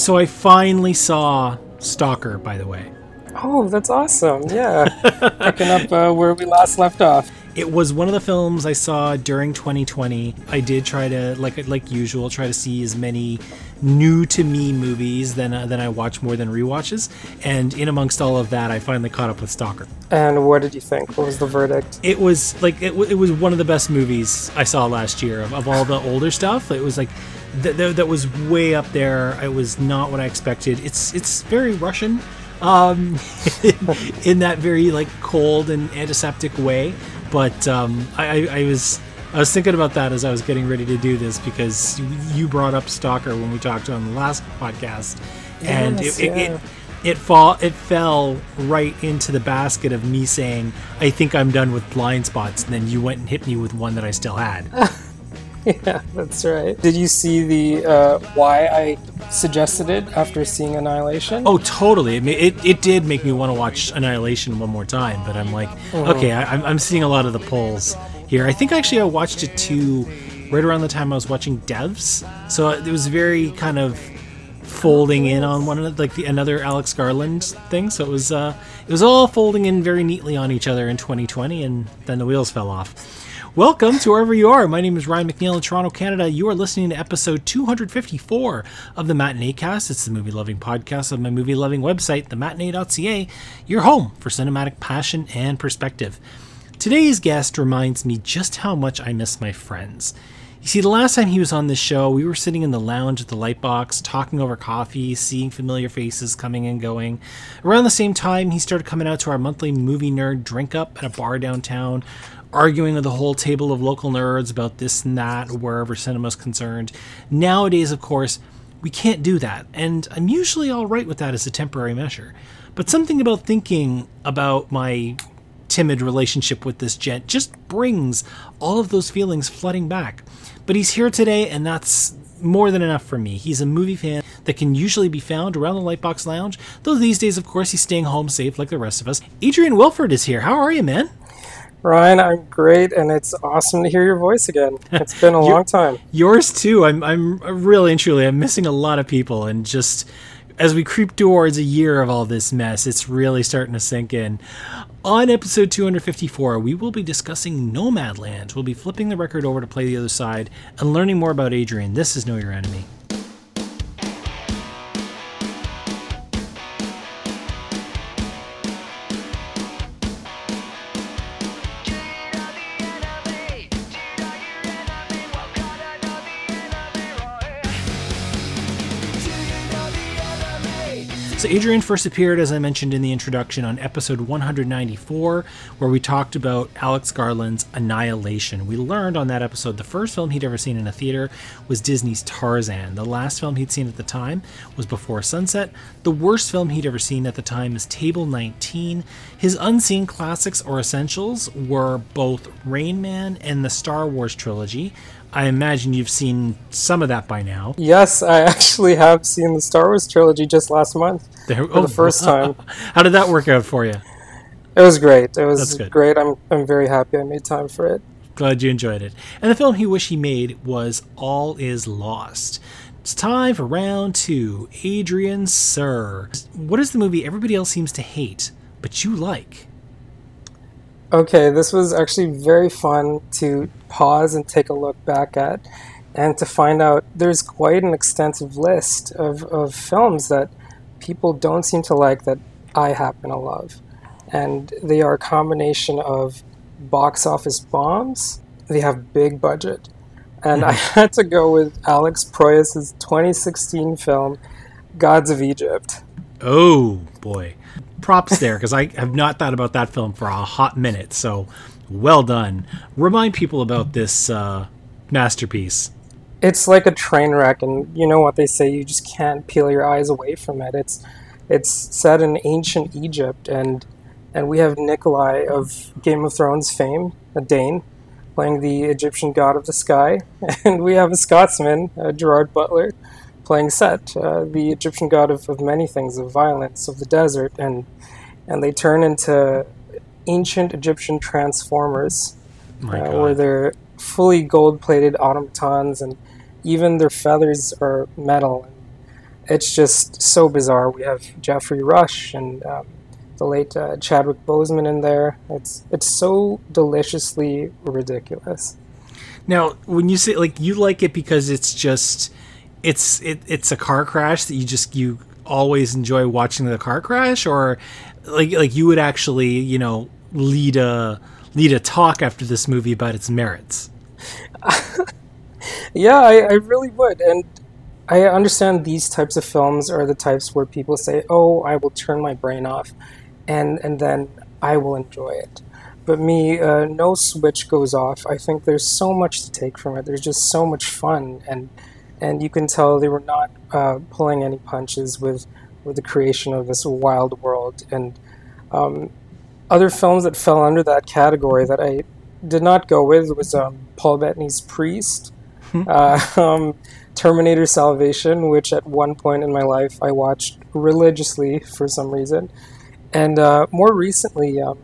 So I finally saw Stalker, by the way. Oh, that's awesome! Yeah, picking up uh, where we last left off. It was one of the films I saw during 2020. I did try to, like like usual, try to see as many new to me movies than uh, than I watch more than rewatches. And in amongst all of that, I finally caught up with Stalker. And what did you think? What was the verdict? It was like it, w- it was one of the best movies I saw last year of, of all the older stuff. It was like th- th- that was way up there. It was not what I expected. It's it's very Russian. Um, in that very like cold and antiseptic way, but um, I, I, I was I was thinking about that as I was getting ready to do this because you brought up Stalker when we talked on the last podcast, and Yes, it, it, yeah. it it fall it fell right into the basket of me saying I think I'm done with blind spots, and then you went and hit me with one that I still had. Yeah, that's right. Did you see the uh, why I suggested it after seeing Annihilation? Oh, totally. It, ma- it, it did make me want to watch Annihilation one more time, but I'm like, okay, I, I'm, I'm seeing a lot of the polls here. I think actually I watched it too right around the time I was watching Devs, so it was very kind of folding in on one another, like the another Alex Garland thing. So it was uh, it was all folding in very neatly on each other in 2020, and then the wheels fell off. Welcome to wherever you are. My name is Ryan McNeil in Toronto, Canada. You are listening to episode 254 of the Matinee Cast. It's the movie loving podcast of my movie loving website, thematinee.ca, your home for cinematic passion and perspective. Today's guest reminds me just how much I miss my friends. You see, the last time he was on this show, we were sitting in the lounge at the Lightbox, talking over coffee, seeing familiar faces coming and going. Around the same time, he started coming out to our monthly movie nerd drink up at a bar downtown, arguing with a whole table of local nerds about this and that, wherever cinema's concerned. Nowadays, of course, we can't do that, and I'm usually alright with that as a temporary measure. But something about thinking about my timid relationship with this gent just brings all of those feelings flooding back. But he's here today, and that's more than enough for me. He's a movie fan that can usually be found around the Lightbox Lounge, though these days, of course, he's staying home safe like the rest of us. Adrian Wilfred is here. How are you, man? Ryan, I'm great, and it's awesome to hear your voice again. It's been a long time. Yours too. I'm I'm really and truly I'm missing a lot of people and just as we creep towards a year of all this mess, it's really starting to sink in. On episode 254, we will be discussing Nomadland. We'll be flipping the record over to play the other side and learning more about Adrian. This is Know Your Enemy. So, Adrian first appeared, as I mentioned in the introduction, on episode 194, where we talked about Alex Garland's Annihilation. We learned on that episode the first film he'd ever seen in a theater was Disney's Tarzan. The last film he'd seen at the time was Before Sunset. The worst film he'd ever seen at the time is Table 19. His unseen classics or essentials were both Rain Man and the Star Wars trilogy. I imagine you've seen some of that by now. Yes, I actually have seen the Star Wars trilogy just last month There- for the oh, first time. How did that work out for you? It was great. It was great. I'm I'm very happy I made time for it. Glad you enjoyed it. And the film he wished he made was All Is Lost. It's time for round two. Adrian Sir. What is the movie everybody else seems to hate, but you like? Okay, this was actually very fun to pause and take a look back at and to find out there's quite an extensive list of, of films that people don't seem to like that I happen to love. And they are a combination of box office bombs, they have big budget. And I mm-hmm. had to go with Alex Proyas' 2016 film, Gods of Egypt. Oh, boy. Props there, because I have not thought about that film for a hot minute, so well done. Remind people about this uh, masterpiece. it's like a train wreck and you know what they say you just can't peel your eyes away from it it's it's set in ancient egypt and and we have nikolai of game of thrones fame a dane playing the egyptian god of the sky and we have a scotsman uh, gerard butler playing set uh, the egyptian god of, of many things of violence of the desert and and they turn into ancient egyptian transformers My uh, God. where they're fully gold plated automatons and even their feathers are metal it's just so bizarre. We have Geoffrey Rush and um, the late uh, Chadwick Boseman in there. It's it's so deliciously ridiculous. Now, when you say like you like it because it's just it's it, it's a car crash that you just you always enjoy watching the car crash, or like like you would actually you know lead a lead a talk after this movie about its merits. yeah, I, I really would, and I understand these types of films are the types where people say, "Oh, I will turn my brain off," and and then I will enjoy it. But me, uh, no switch goes off. I think there's so much to take from it. There's just so much fun, and and you can tell they were not uh, pulling any punches with with the creation of this wild world. And um, other films that fell under that category that I did not go with was um, Paul Bettany's Priest, hmm. uh, um, Terminator Salvation, which at one point in my life I watched religiously for some reason, and uh, more recently. Um,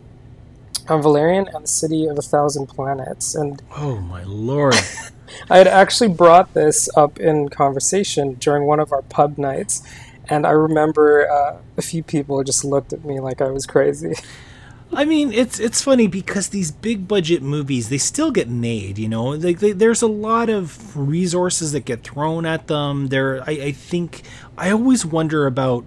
Valerian and the City of a Thousand Planets. And oh my lord, I had actually brought this up in conversation during one of our pub nights, and I remember uh, a few people just looked at me like I was crazy. I mean, it's it's funny because these big budget movies they still get made. You know, like they, there's a lot of resources that get thrown at them. There, I, I think I always wonder about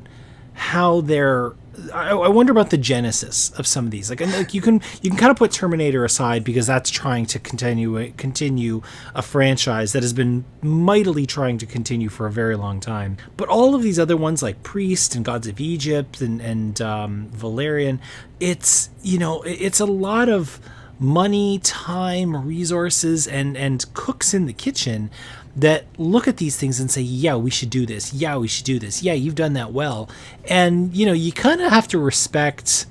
how they're I, I, wonder about the genesis of some of these. Like, like you can you can kind of put Terminator aside because that's trying to continue continue a franchise that has been mightily trying to continue for a very long time. But all of these other ones, like Priest and Gods of Egypt and and um, Valerian, it's you know it's a lot of money, time, resources, and and cooks in the kitchen that look at these things and say, yeah, we should do this. Yeah, we should do this. Yeah, you've done that well. And, you know, you kind of have to respect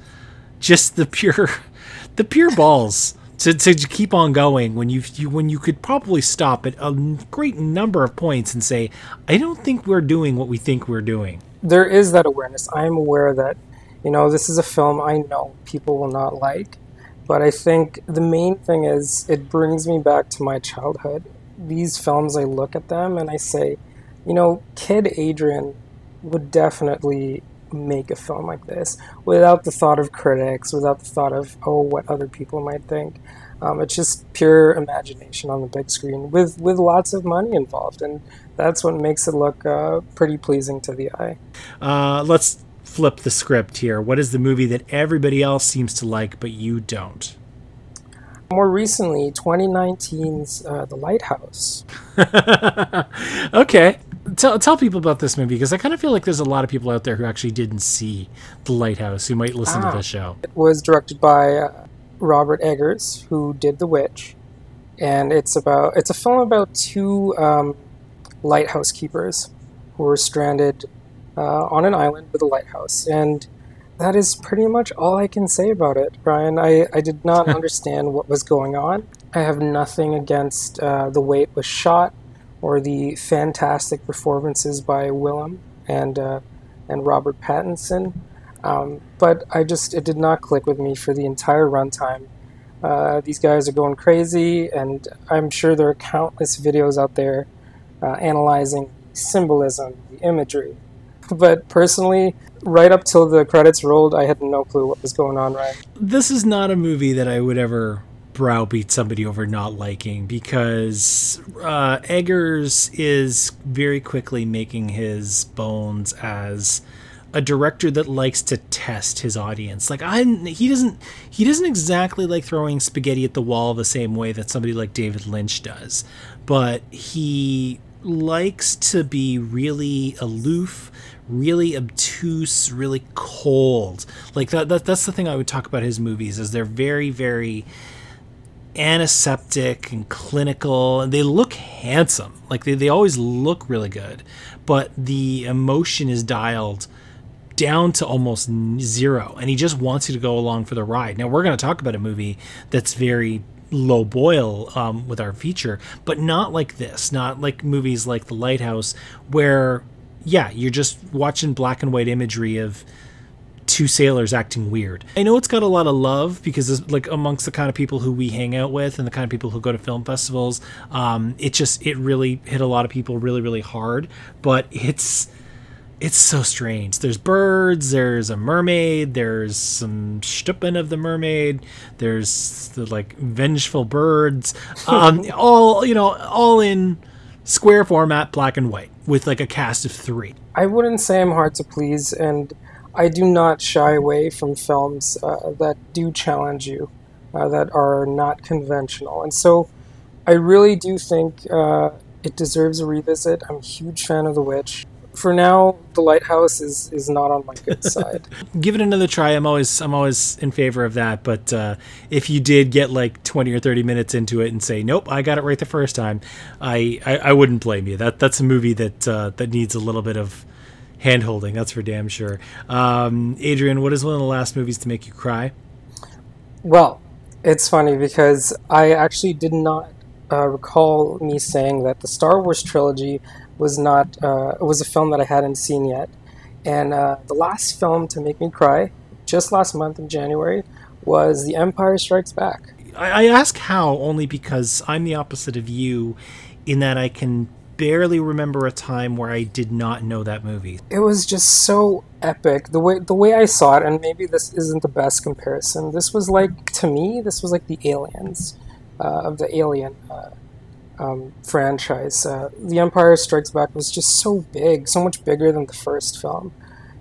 just the pure, the pure balls to, to keep on going when you, you when you could probably stop at a great number of points and say, I don't think we're doing what we think we're doing. There is that awareness. I'm aware that, you know, this is a film I know people will not like. But I think the main thing is it brings me back to my childhood these films, I look at them and I say, you know, Kid Adrian would definitely make a film like this without the thought of critics, without the thought of, oh, what other people might think. Um, it's just pure imagination on the big screen with, with lots of money involved. And that's what makes it look uh, pretty pleasing to the eye. Uh, let's flip the script here. What is the movie that everybody else seems to like, but you don't? More recently, 2019's uh, The Lighthouse. okay. Tell, tell people about this movie because I kind of feel like there's a lot of people out there who actually didn't see The Lighthouse who might listen ah, to this show. It was directed by uh, Robert Eggers, who did The Witch. And it's about it's a film about two um, lighthouse keepers who were stranded uh, on an island with a lighthouse. And that is pretty much all I can say about it, Ryan. I, I did not understand what was going on. I have nothing against uh, the way it was shot or the fantastic performances by Willem and uh, and Robert Pattinson, um, but I just it did not click with me for the entire runtime. Uh, these guys are going crazy, and I'm sure there are countless videos out there uh, analyzing symbolism, the imagery. But personally, right up till the credits rolled, I had no clue what was going on. Right. This is not a movie that I would ever browbeat somebody over not liking because uh, Eggers is very quickly making his bones as a director that likes to test his audience. Like I he doesn't he doesn't exactly like throwing spaghetti at the wall the same way that somebody like David Lynch does, but he likes to be really aloof, really obtuse, really cold. Like that, that that's the thing I would talk about his movies is they're very very antiseptic and clinical and they look handsome. Like they, they always look really good, but the emotion is dialed down to almost zero and he just wants you to go along for the ride. Now we're going to talk about a movie that's very low boil um, with our feature, but not like this, not like movies like The Lighthouse, where yeah, you're just watching black and white imagery of two sailors acting weird. I know it's got a lot of love because it's like amongst the kind of people who we hang out with and the kind of people who go to film festivals, um, it just it really hit a lot of people really really hard. But it's it's so strange. There's birds, there's a mermaid, there's some stuppen of the mermaid, there's the like vengeful birds, um, all you know, all in square format, black and white, with like a cast of three. I wouldn't say I'm hard to please, and I do not shy away from films uh, that do challenge you, uh, that are not conventional, and so I really do think uh, it deserves a revisit. I'm a huge fan of The Witch for now, the lighthouse is is not on my good side. Give it another try. I'm always I'm always in favor of that. But uh, if you did get like 20 or 30 minutes into it and say, "Nope, I got it right the first time," I I, I wouldn't blame you. That that's a movie that uh, that needs a little bit of hand holding. That's for damn sure. Um, Adrian, what is one of the last movies to make you cry? Well, it's funny because I actually did not uh, recall me saying that the Star Wars trilogy was not uh, was a film that I hadn't seen yet, and uh, the last film to make me cry, just last month in January, was The Empire Strikes Back. I, I ask how only because I'm the opposite of you, in that I can barely remember a time where I did not know that movie. It was just so epic. The way the way I saw it, and maybe this isn't the best comparison. This was like to me, this was like the aliens uh, of the Alien uh, um, franchise. Uh, the Empire Strikes Back was just so big, so much bigger than the first film.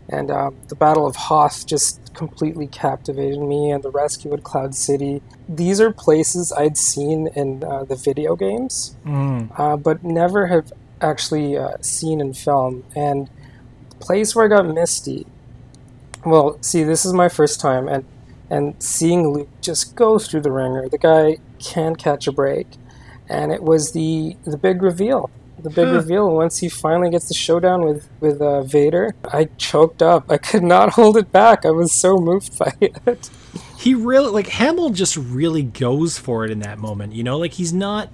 And um, the Battle of Hoth just completely captivated me, and the rescue at Cloud City. These are places I'd seen in uh, the video games, mm. uh, but never have actually uh, seen in film. And the place where I got misty, well, see, this is my first time, and and seeing Luke just go through the ringer. The guy can't catch a break and it was the the big reveal. The big huh. reveal once he finally gets the showdown with with uh, Vader. I choked up. I could not hold it back. I was so moved by it. He really like Hamill just really goes for it in that moment. You know, like he's not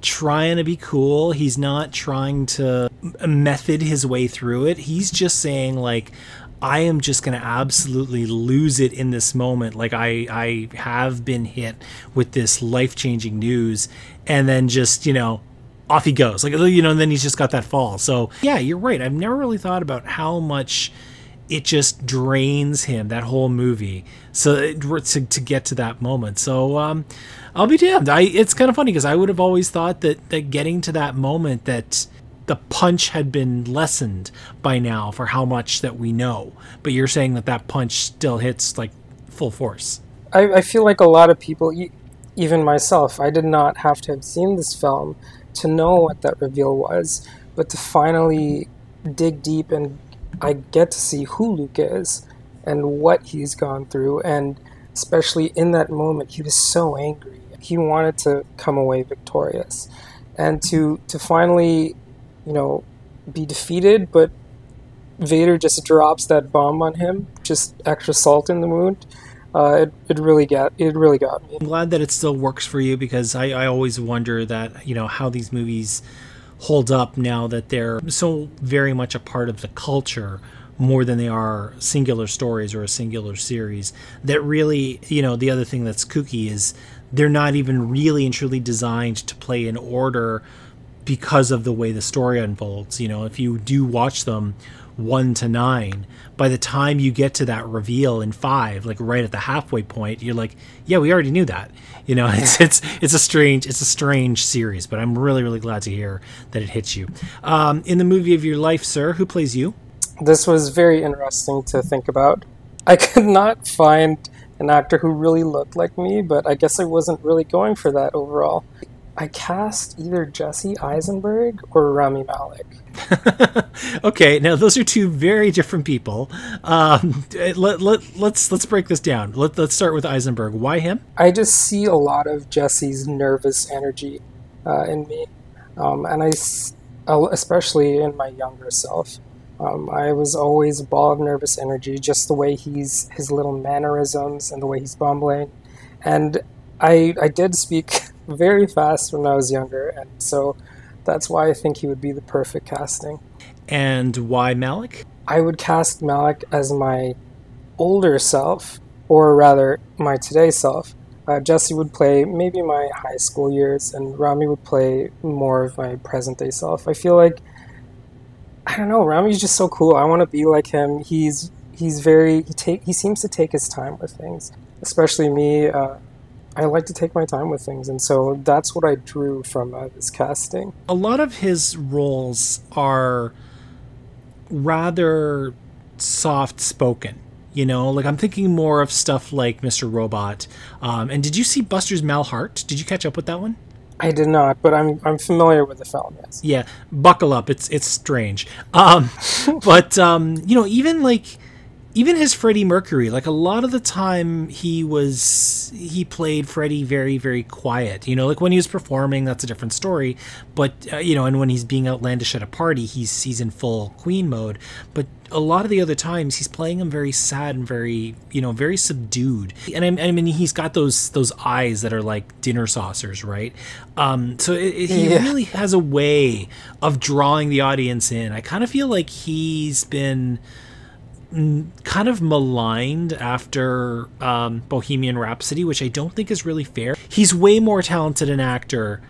trying to be cool. He's not trying to method his way through it. He's just saying like I am just going to absolutely lose it in this moment. Like I, I have been hit with this life changing news, and then just you know, off he goes. Like you know, and then he's just got that fall. So yeah, you're right. I've never really thought about how much it just drains him that whole movie. So to to get to that moment. So um, I'll be damned. I it's kind of funny because I would have always thought that that getting to that moment that the punch had been lessened by now for how much that we know. But you're saying that that punch still hits like full force. I, I feel like a lot of people, even myself, I did not have to have seen this film to know what that reveal was, but to finally dig deep and I get to see who Luke is and what he's gone through. And especially in that moment, he was so angry. He wanted to come away victorious. And to, to finally you know, be defeated, but Vader just drops that bomb on him, just extra salt in the wound. Uh, it, it really got it really got me. I'm glad that it still works for you because I, I always wonder that you know how these movies hold up now that they're so very much a part of the culture more than they are singular stories or a singular series. That really, you know, the other thing that's kooky is they're not even really and truly designed to play in order because of the way the story unfolds. You know, if you do watch them one to nine, by the time you get to that reveal in five, like right at the halfway point, you're like, yeah, we already knew that. You know, it's it's it's a strange it's a strange series, but I'm really really glad to hear that it hits you. Um, in the movie of your life, sir, who plays you? This was very interesting to think about. I could not find an actor who really looked like me, but I guess I wasn't really going for that overall. I cast either Jesse Eisenberg or Rami Malek. okay, now those are two very different people. Um, let, let, let's let's break this down. Let, let's start with Eisenberg. Why him? I just see a lot of Jesse's nervous energy uh, in me, um, and I, especially in my younger self. Um, I was always a ball of nervous energy, just the way he's his little mannerisms and the way he's bumbling, and I I did speak very fast when I was younger, and so that's why I think he would be the perfect casting. And why Malek? I would cast Malek as my older self, or rather, my today self. Uh, Jesse would play maybe my high school years, and Rami would play more of my present day self. I feel like I don't know. Rami's just so cool. I want to be like him. He's he's very he take he seems to take his time with things. Especially me. Uh, I like to take my time with things, and so that's what I drew from uh, this casting. A lot of his roles are rather soft spoken. You know, like I'm thinking more of stuff like Mr. Robot. Um, and did you see Buster's Mal Heart? Did you catch up with that one? I did not, but I'm I'm familiar with the film. Yes. Yeah, buckle up. It's it's strange. Um, but um, you know, even like even his Freddie Mercury, like a lot of the time he was he played Freddie very very quiet. You know, like when he was performing, that's a different story. But uh, you know, and when he's being outlandish at a party, he's he's in full Queen mode. But a lot of the other times he's playing him very sad and very you know very subdued and I, I mean he's got those those eyes that are like dinner saucers right um, so it, it, he yeah. really has a way of drawing the audience in i kind of feel like he's been kind of maligned after um, Bohemian Rhapsody, which I don't think is really fair. He's way more talented an actor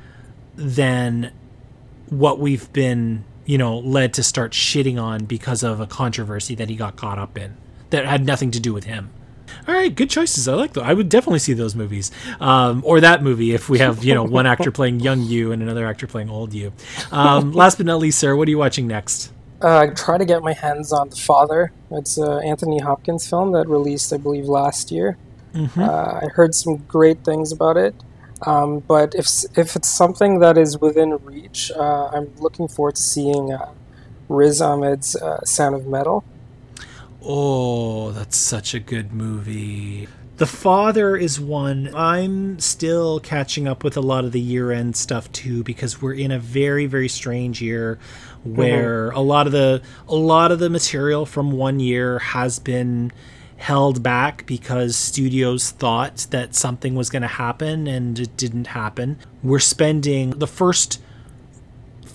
than what we've been, you know, led to start shitting on because of a controversy that he got caught up in that had nothing to do with him. All right, good choices. I like those. I would definitely see those movies, um, or that movie if we have you know one actor playing young you and another actor playing old you. Um, last but not least, sir, what are you watching next? Uh, try to get my hands on The Father. It's an Anthony Hopkins film that released, I believe, last year. Mm-hmm. Uh, I heard some great things about it. Um, but if if it's something that is within reach, uh, I'm looking forward to seeing uh, Riz Ahmed's uh, Sound of Metal. Oh, that's such a good movie. The Father is one. I'm still catching up with a lot of the year end stuff too because we're in a very, very strange year where mm-hmm. a lot of the a lot of the material from one year has been held back because studios thought that something was going to happen and it didn't happen. We're spending the first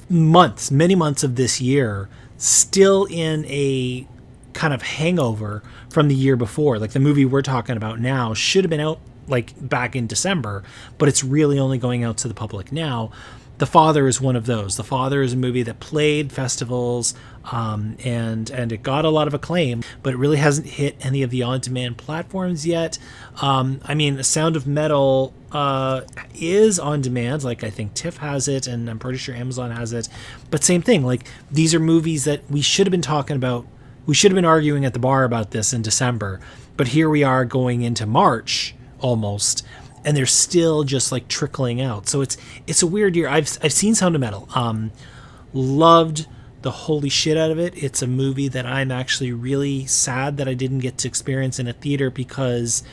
months, many months of this year still in a kind of hangover from the year before. Like the movie we're talking about now should have been out like back in December, but it's really only going out to the public now. The Father is one of those. The Father is a movie that played festivals um, and and it got a lot of acclaim, but it really hasn't hit any of the on-demand platforms yet. Um, I mean, The Sound of Metal uh, is on demand. Like I think TIFF has it, and I'm pretty sure Amazon has it. But same thing. Like these are movies that we should have been talking about. We should have been arguing at the bar about this in December, but here we are going into March almost and they're still just like trickling out. So it's it's a weird year. I've I've seen Sound of Metal. Um, loved the holy shit out of it. It's a movie that I'm actually really sad that I didn't get to experience in a theater because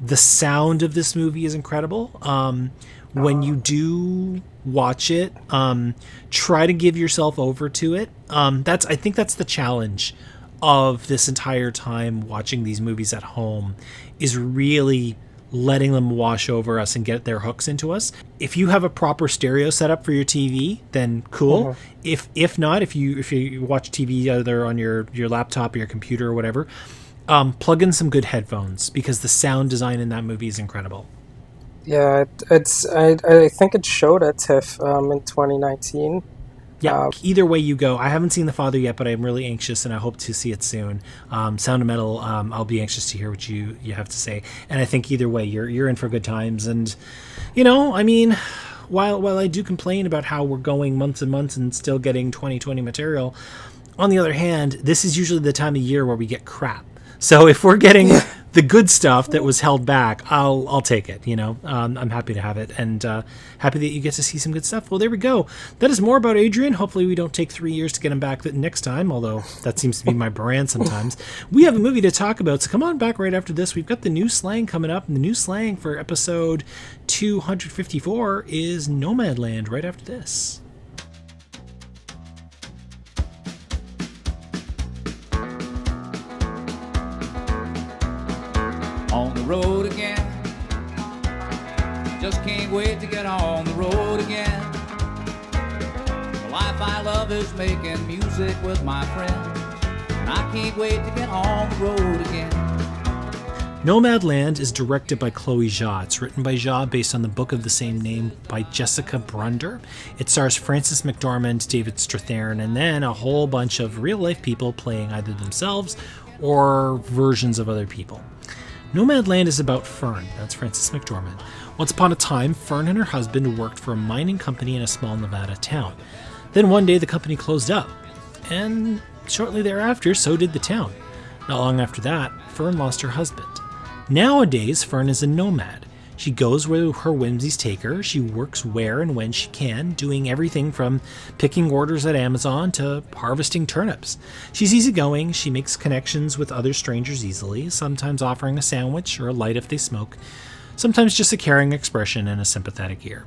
the sound of this movie is incredible. Um, when you do watch it, um, try to give yourself over to it. Um, that's I think that's the challenge of this entire time watching these movies at home is really letting them wash over us and get their hooks into us. If you have a proper stereo setup for your TV, then cool. Uh-huh. If if not, if you if you watch TV either on your your laptop or your computer or whatever, um, plug in some good headphones because the sound design in that movie is incredible. Yeah, it's I I think it showed at TIFF um, in 2019 yeah, uh, either way you go. I haven't seen The Father yet, but I'm really anxious and I hope to see it soon. Um, Sound of Metal, um, I'll be anxious to hear what you, you have to say. And I think either way, you're you're in for good times. And you know, I mean, while while I do complain about how we're going months and months and still getting 2020 material, on the other hand, this is usually the time of year where we get crap. So if we're getting the good stuff that was held back, I'll I'll take it. You know, um, I'm happy to have it, and uh, happy that you get to see some good stuff. Well, there we go. That is more about Adrian. Hopefully, we don't take three years to get him back next time. Although that seems to be my brand sometimes. We have a movie to talk about, so come on back right after this. We've got the new slang coming up, and the new slang for episode 254 is Nomadland. Right after this. Road again. Just can't wait to get on the road again. The life I love is making music with my friends. And I can't wait to get on the road again. Nomadland is directed by Chloe Zhao. It's written by Zhao based on the book of the same name by Jessica Bruder. It stars Frances McDormand, David Strathairn, and then a whole bunch of real life people playing either themselves or versions of other people. Nomadland is about Fern, that's Frances McDormand. Once upon a time, Fern and her husband worked for a mining company in a small Nevada town. Then one day the company closed up, and shortly thereafter, so did the town. Not long after that, Fern lost her husband. Nowadays, Fern is a nomad. She goes where her whimsies take her. She works where and when she can, doing everything from picking orders at Amazon to harvesting turnips. She's easygoing, she makes connections with other strangers easily, sometimes offering a sandwich or a light if they smoke, sometimes just a caring expression and a sympathetic ear.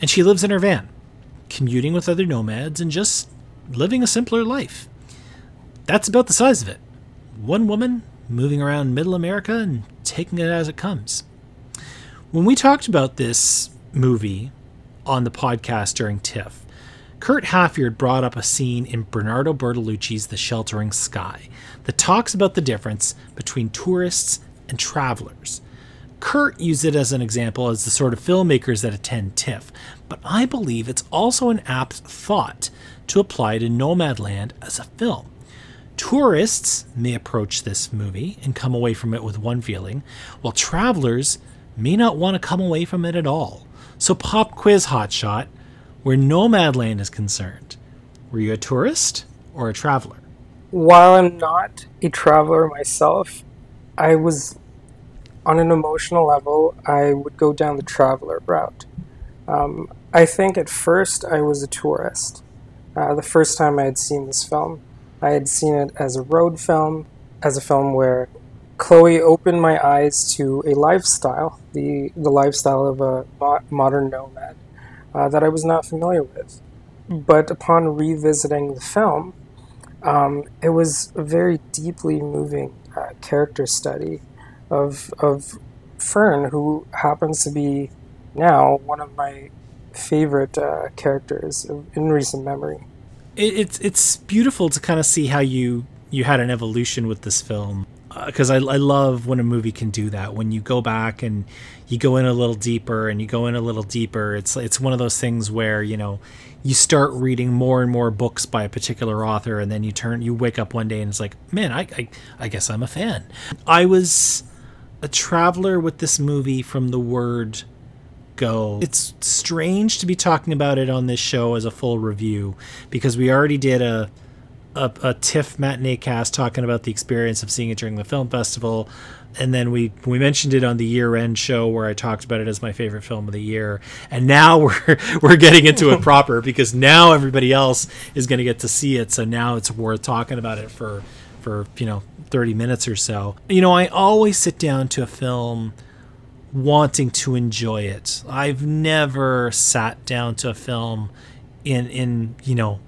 And she lives in her van, commuting with other nomads and just living a simpler life. That's about the size of it. One woman, moving around middle America and taking it as it comes. When we talked about this movie on the podcast during TIFF, Kurt Halfyard brought up a scene in Bernardo Bertolucci's The Sheltering Sky that talks about the difference between tourists and travelers. Kurt used it as an example as the sort of filmmakers that attend TIFF, but I believe it's also an apt thought to apply to Nomadland as a film. Tourists may approach this movie and come away from it with one feeling, while travelers may not want to come away from it at all. So, pop quiz hotshot where Nomadland is concerned. Were you a tourist or a traveler? While I'm not a traveler myself, I was on an emotional level, I would go down the traveler route. Um, I think at first I was a tourist. Uh, the first time I had seen this film, I had seen it as a road film, as a film where Chloe opened my eyes to a lifestyle, the, the lifestyle of a modern nomad, uh, that I was not familiar with. But upon revisiting the film, um, it was a very deeply moving uh, character study of, of Fern, who happens to be now one of my favorite uh, characters in recent memory it, it's it's beautiful to kind of see how you you had an evolution with this film because uh, I, I love when a movie can do that when you go back and you go in a little deeper and you go in a little deeper it's it's one of those things where you know you start reading more and more books by a particular author and then you turn you wake up one day and it's like man I, I, I guess i'm a fan i was a traveler with this movie from the word go. It's strange to be talking about it on this show as a full review because we already did a a, a TIFF matinee cast talking about the experience of seeing it during the film festival, and then we we mentioned it on the year end show where I talked about it as my favorite film of the year. And now we're we're getting into it proper because now everybody else is going to get to see it. So now it's worth talking about it for for you know 30 minutes or so. You know, I always sit down to a film wanting to enjoy it. I've never sat down to a film in in you know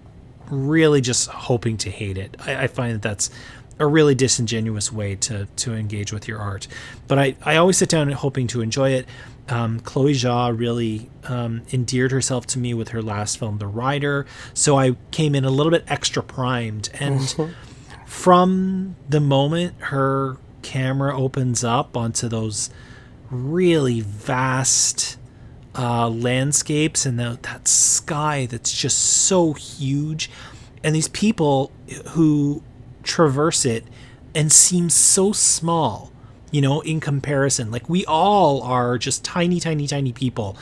really just hoping to hate it. I, I find that that's a really disingenuous way to to engage with your art. But I, I always sit down hoping to enjoy it. Um, Chloe Zhao really um, endeared herself to me with her last film, The Rider. So I came in a little bit extra primed. And from the moment her camera opens up onto those really vast uh, landscapes and the, that sky that's just so huge. And these people who traverse it and seem so small, you know, in comparison. Like we all are just tiny, tiny, tiny people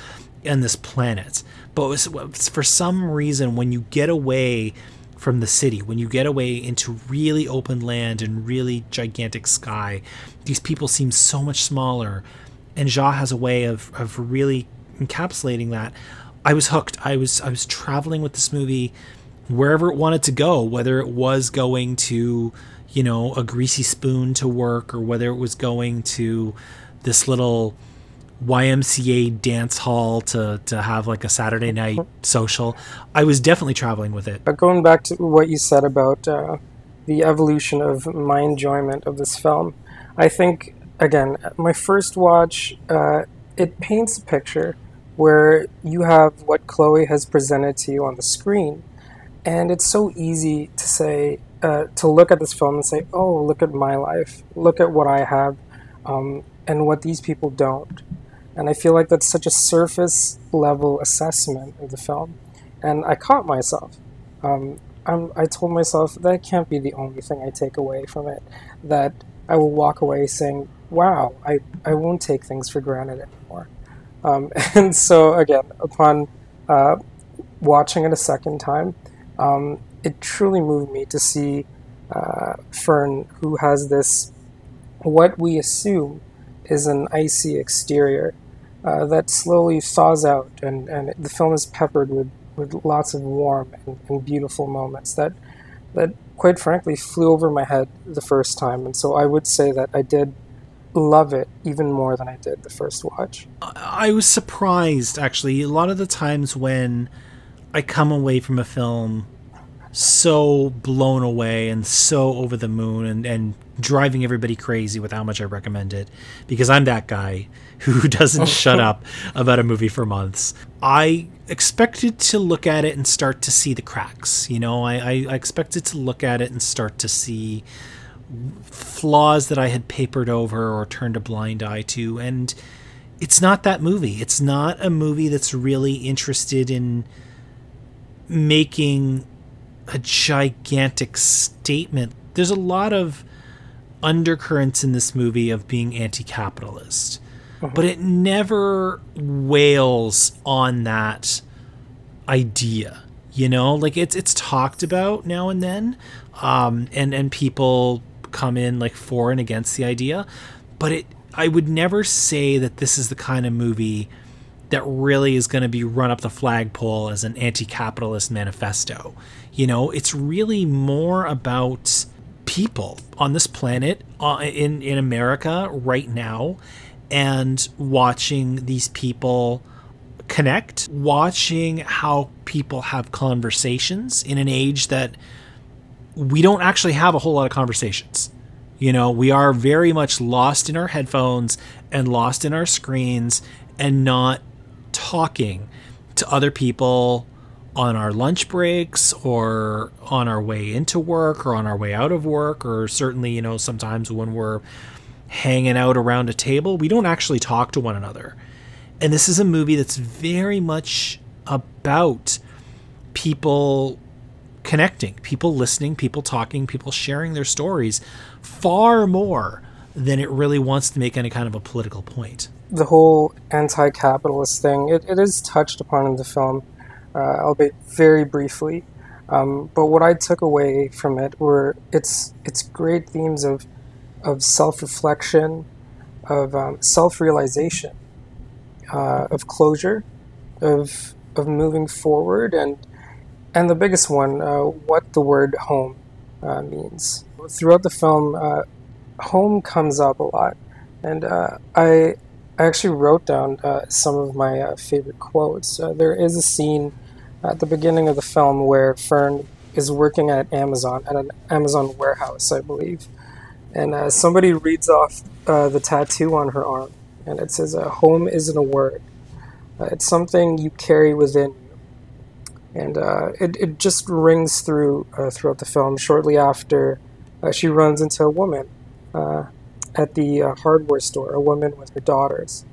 on this planet. But for some reason, when you get away from the city, when you get away into really open land and really gigantic sky, these people seem so much smaller and Zhao has a way of of really encapsulating that. I was hooked. I was I was traveling with this movie wherever it wanted to go, whether it was going to, you know, a greasy spoon to work or whether it was going to this little YMCA dance hall to to have like a Saturday night social. I was definitely traveling with it. But going back to what you said about uh, the evolution of my enjoyment of this film, I think again, my first watch, uh, it paints a picture where you have what Chloe has presented to you on the screen. And it's so easy to say, uh, to look at this film and say, oh, look at my life. Look at what I have. um, and what these people don't. And I feel like that's such a surface level assessment of the film. And I caught myself. Um, i told myself that can't be the only thing I take away from it. That I will walk away saying, wow, I, I won't take things for granted. Um, and so, again, upon uh, watching it a second time, um, it truly moved me to see uh, Fern, who has this, what we assume is an icy exterior uh, that slowly thaws out, and, and the film is peppered with, with lots of warm and, and beautiful moments that, that, quite frankly, flew over my head the first time. And so I would say that I did love it even more than I did the first watch. I was surprised, actually. A lot of the times when I come away from a film so blown away and so over the moon and, and driving everybody crazy with how much I recommend it because I'm that guy who doesn't shut up about a movie for months. I expected to look at it and start to see the cracks. You know, I, I, expected to look at it and start to see flaws that I had papered over or turned a blind eye to. And it's not that movie. It's not a movie that's really interested in making a gigantic statement. There's a lot of undercurrents in this movie of being anti capitalist, uh-huh. but it never wails on that idea. You know, like it's it's talked about now and then, um, and and people come in like for and against the idea, but it I would never say that this is the kind of movie that really is going to be run up the flagpole as an anti-capitalist manifesto. You know, it's really more about people on this planet uh, in in America right now and watching these people connect, watching how people have conversations in an age that we don't actually have a whole lot of conversations. You know, we are very much lost in our headphones and lost in our screens and not talking to other people on our lunch breaks or on our way into work or on our way out of work or certainly you know sometimes when we're hanging out around a table we don't actually talk to one another and this is a movie that's very much about people connecting people listening people talking people sharing their stories far more than it really wants to make any kind of a political point. The whole anti-capitalist thing it, it is touched upon in the film uh, albeit very briefly. Um, but what I took away from it were its its great themes of of self-reflection of um, self-realization uh, of closure of of moving forward and and the biggest one uh, what the word home uh, means throughout the film uh, home comes up a lot and uh, I I actually wrote down uh, some of my uh, favorite quotes. There is a scene at the beginning of the film where Fern is working at Amazon, at an Amazon warehouse, I believe. And somebody reads off the tattoo on her arm, and it says, Home isn't a word, it's something you carry within And it, it just rings through throughout the film. Shortly after, she runs into a woman at the uh, hardware store, a woman with her daughters.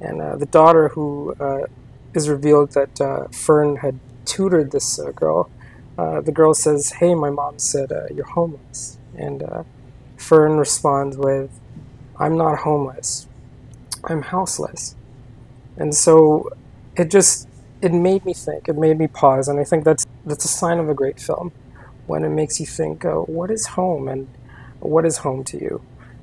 And uh, the daughter, who uh, is revealed that uh, Fern had tutored this uh, girl, uh, the girl says, Hey, my mom said you're homeless. And Fern responds with, I'm not homeless, I'm houseless. And so it just it made me think, it made me pause, and I think that's that's a sign of a great film when it makes you think, what is home and what is home to you?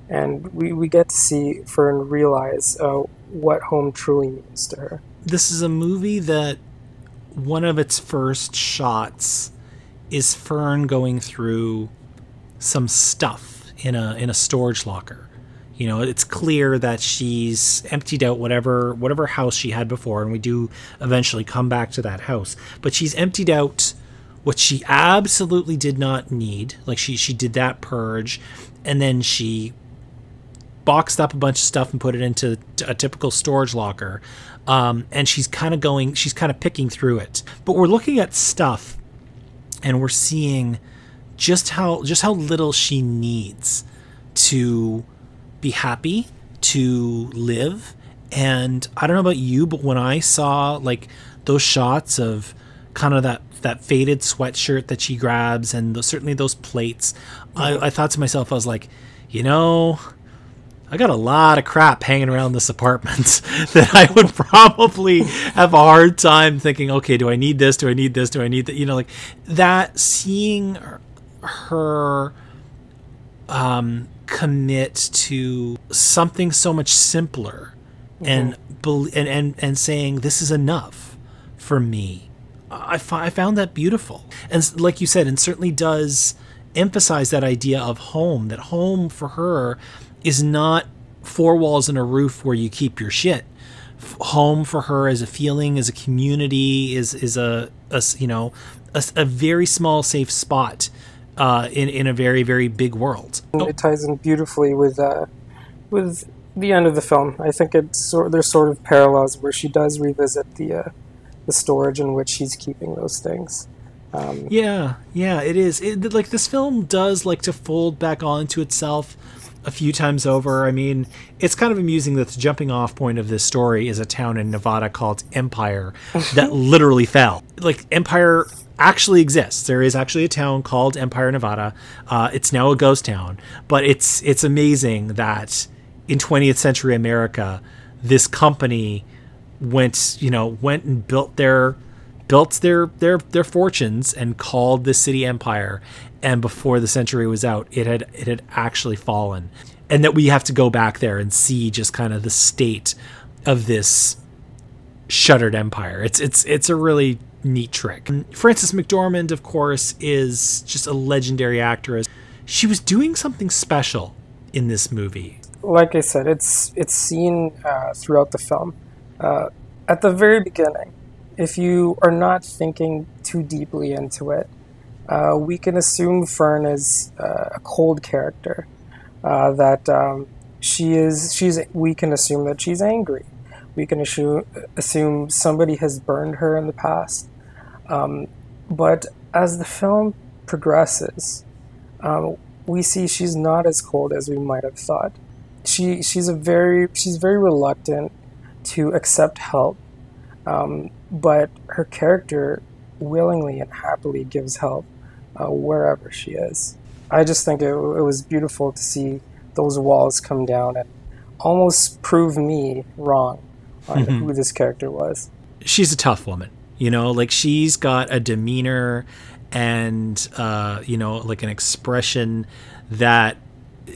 and we, we get to see Fern realize uh, what home truly means to her. This is a movie that one of its first shots is Fern going through some stuff in a in a storage locker. You know, it's clear that she's emptied out whatever whatever house she had before, and we do eventually come back to that house. But she's emptied out what she absolutely did not need. Like she she did that purge, and then she boxed up a bunch of stuff and put it into a typical storage locker. Um, and she's kind of going, she's kind of picking through it. But we're looking at stuff and we're seeing just how just how little she needs to be happy, to live. And I don't know about you, but when I saw like those shots of kind of that that faded sweatshirt that she grabs and certainly those plates, I, I thought to myself, I was like, you know, I got a lot of crap hanging around this apartment that I would probably have a hard time thinking, okay, do I need this? Do I need this? Do I need that? You know, like that seeing her um, commit to something so much simpler mm-hmm. and, and, and, and saying, this is enough for me. I, I found that beautiful. And like you said, and certainly does emphasize that idea of home, that home for her is not four walls and a roof where you keep your shit. Home for her as a feeling, as a community, is is a, a you know a, a, very small safe spot uh, in in a very very big world. It ties in beautifully with uh, with the end of the film. I think it's sort there's sort of parallels where she does revisit the uh, the storage in which she's keeping those things. Um, yeah, yeah, it is. It, like this film does like to fold back onto itself a few times over. I mean, it's kind of amusing that the jumping off point of this story is a town in Nevada called Empire that literally fell. Like Empire actually exists. There is actually a town called Empire, Nevada. Uh, it's now a ghost town, but it's it's amazing that in 20th century America, this company went you know went and built their built their their their fortunes and called the city empire and before the century was out it had it had actually fallen and that we have to go back there and see just kind of the state of this shuttered empire it's it's it's a really neat trick frances mcdormand of course is just a legendary actress she was doing something special in this movie like i said it's it's seen uh, throughout the film uh, at the very beginning if you are not thinking too deeply into it, uh, we can assume Fern is uh, a cold character. Uh, that um, she is, she's. We can assume that she's angry. We can assume assume somebody has burned her in the past. Um, but as the film progresses, um, we see she's not as cold as we might have thought. She she's a very she's very reluctant to accept help um, but her character willingly and happily gives help uh, wherever she is. I just think it, it was beautiful to see those walls come down and almost prove me wrong mm-hmm. who this character was. She's a tough woman, you know, like she's got a demeanor and, uh, you know, like an expression that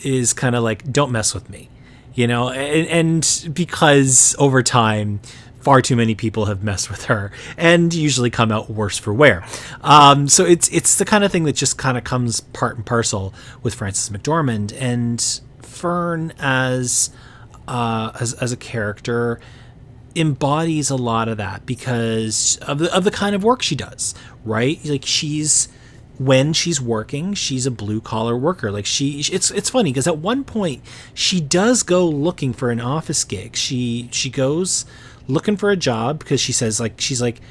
is kind of like, don't mess with me, you know, and, and because over time, far too many people have messed with her and usually come out worse for wear. Um, so it's it's the kind of thing that just kind of comes part and parcel with Frances McDormand and Fern as uh, as as a character embodies a lot of that because of the of the kind of work she does. Right, like she's when she's working, she's a blue collar worker. Like she, it's it's funny because at one point she does go looking for an office gig. She she goes looking for a job because she says like she's like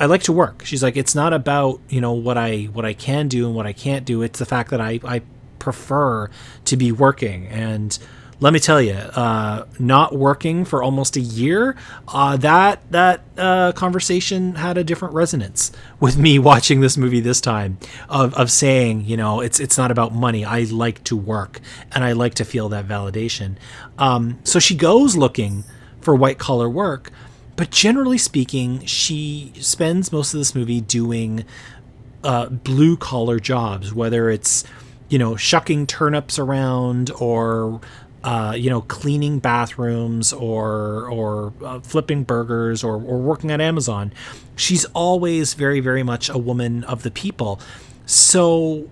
I like to work. She's like it's not about, you know, what I what I can do and what I can't do. It's the fact that I I prefer to be working and let me tell you, uh, not working for almost a year, uh, that that uh, conversation had a different resonance with me watching this movie this time. Of, of saying, you know, it's it's not about money. I like to work, and I like to feel that validation. Um, so she goes looking for white collar work. But generally speaking, she spends most of this movie doing uh, blue collar jobs, whether it's you know shucking turnips around or uh, you know cleaning bathrooms or or uh, flipping burgers or, or working at Amazon. She's always very very much a woman of the people. So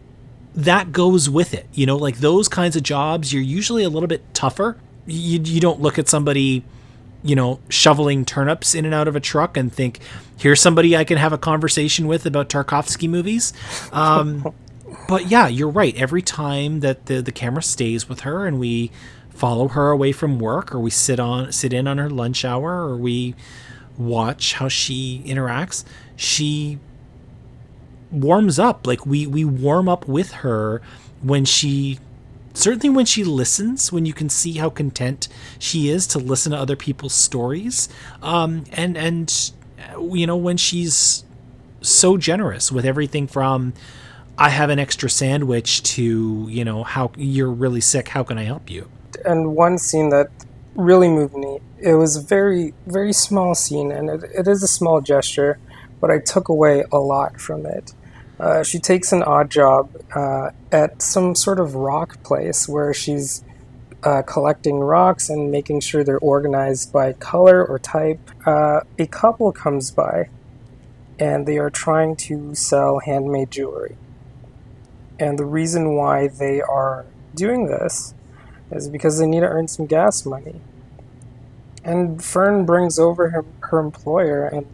that goes with it. You know, like those kinds of jobs, you're usually a little bit tougher. You, you don't look at somebody you know, shoveling turnips in and out of a truck and think, here's somebody I can have a conversation with about Tarkovsky movies. Um, but yeah, you're right. Every time that the, the camera stays with her and we follow her away from work or we sit on sit in on her lunch hour or we watch how she interacts, she warms up. Like we we warm up with her when she certainly when she listens, when you can see how content she is to listen to other people's stories, um, and and you know when she's so generous with everything from I have an extra sandwich to you know how you're really sick. How can I help you? And one scene that really moved me. It was a very very small scene, and it, it is a small gesture, but I took away a lot from it. Uh, she takes an odd job uh, at some sort of rock place where she's uh, collecting rocks and making sure they're organized by color or type. Uh, a couple comes by and they are trying to sell handmade jewelry. And the reason why they are doing this is because they need to earn some gas money. And Fern brings over her, her employer and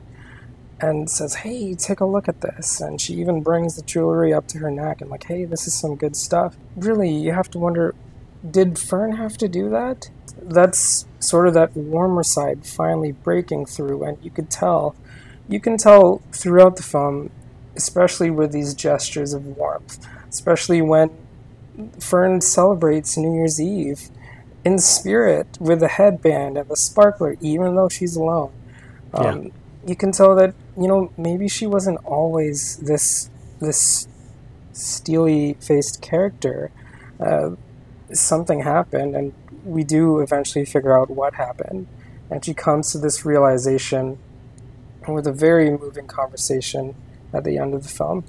and says, "Hey, take a look at this." And she even brings the jewelry up to her neck and like, "Hey, this is some good stuff." Really, you have to wonder, did Fern have to do that? That's sort of that warmer side finally breaking through, and you could tell, you can tell throughout the film, especially with these gestures of warmth, especially when Fern celebrates New Year's Eve in spirit with a headband and a sparkler, even though she's alone. Um, yeah you can tell that you know maybe she wasn't always this this steely faced character. Uh, something happened, and we do eventually figure out what happened. And she comes to this realization with a very moving conversation at the end of the film.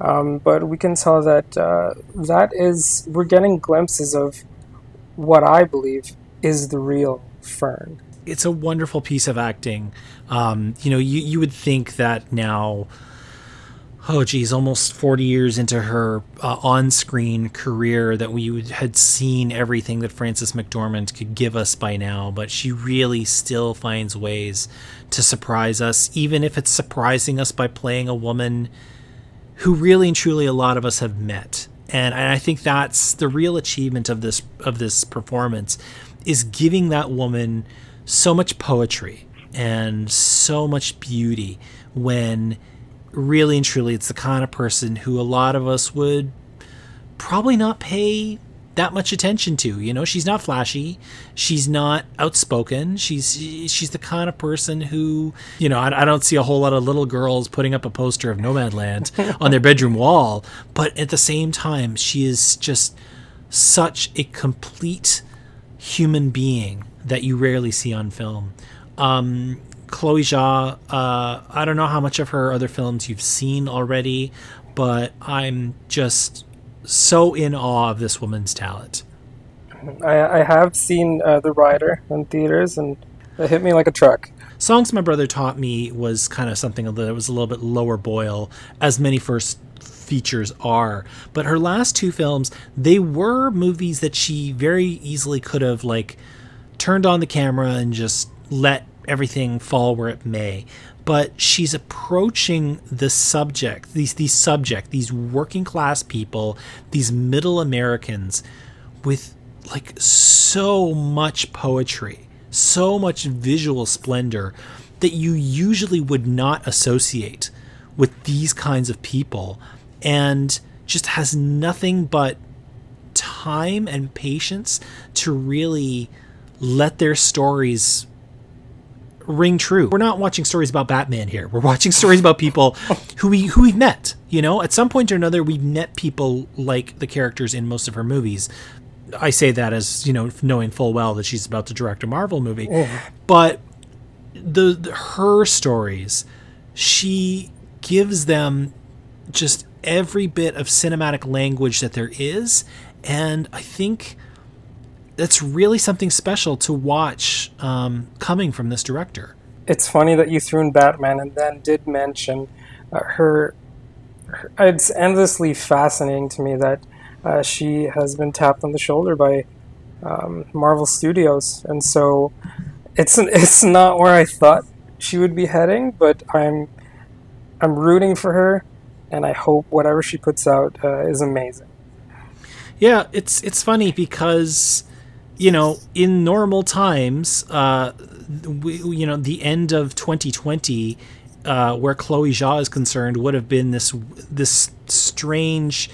Um, but we can tell that uh, that is we're getting glimpses of what I believe is the real Fern it's a wonderful piece of acting. Um, you know, you you would think that now, oh geez, almost forty years into her uh, on-screen career, that we had seen everything that Frances McDormand could give us by now. But she really still finds ways to surprise us, even if it's surprising us by playing a woman who really and truly a lot of us have met. And, and I think that's the real achievement of this of this performance is giving that woman so much poetry and so much beauty when really and truly it's the kind of person who a lot of us would probably not pay that much attention to. You know, she's not flashy, she's not outspoken. She's she's the kind of person who, you know, I, I don't see a whole lot of little girls putting up a poster of Nomadland on their bedroom wall, but at the same time, she is just such a complete human being that you rarely see on film. Um, Chloe Zhao, uh, I don't know how much of her other films you've seen already, but I'm just so in awe of this woman's talent. I, I have seen uh, The Rider in theaters, and it hit me like a truck. Songs My Brother Taught Me was kind of something that was a little bit lower boil, as many first features are. But her last two films, they were movies that she very easily could have, like, turned on the camera and just let everything fall where it may. But she's approaching the subject, these these subject, these working class people, these middle Americans, with like so much poetry, so much visual splendor that you usually would not associate with these kinds of people, and just has nothing but time and patience to really let their stories ring true. We're not watching stories about Batman here. We're watching stories about people who we who we've met. You know, at some point or another, we've met people like the characters in most of her movies. I say that as you know, knowing full well that she's about to direct a Marvel movie, oh. but the, the her stories, she gives them just every bit of cinematic language that there is, and I think that's really something special to watch um, coming from this director. It's funny that you threw in Batman and then did mention uh, her, her, It's endlessly fascinating to me that uh, she has been tapped on the shoulder by um, Marvel Studios, and so it's it's not where I thought she would be heading, but I'm I'm rooting for her, and I hope whatever she puts out uh, is amazing. Yeah, it's it's funny because you know, in normal times, uh, we, you know, the end of 2020, uh, where Chloe Zhao is concerned, would have been this this strange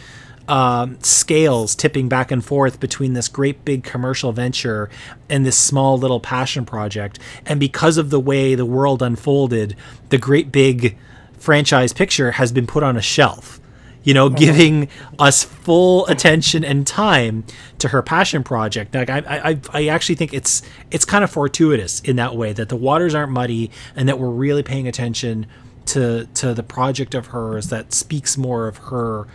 um, scales tipping back and forth between this great big commercial venture and this small little passion project. And because of the way the world unfolded, the great big franchise picture has been put on a shelf. You know, giving us full attention and time to her passion project. Like I, I, I actually think it's it's kind of fortuitous in that way that the waters aren't muddy and that we're really paying attention to to the project of hers that speaks more of her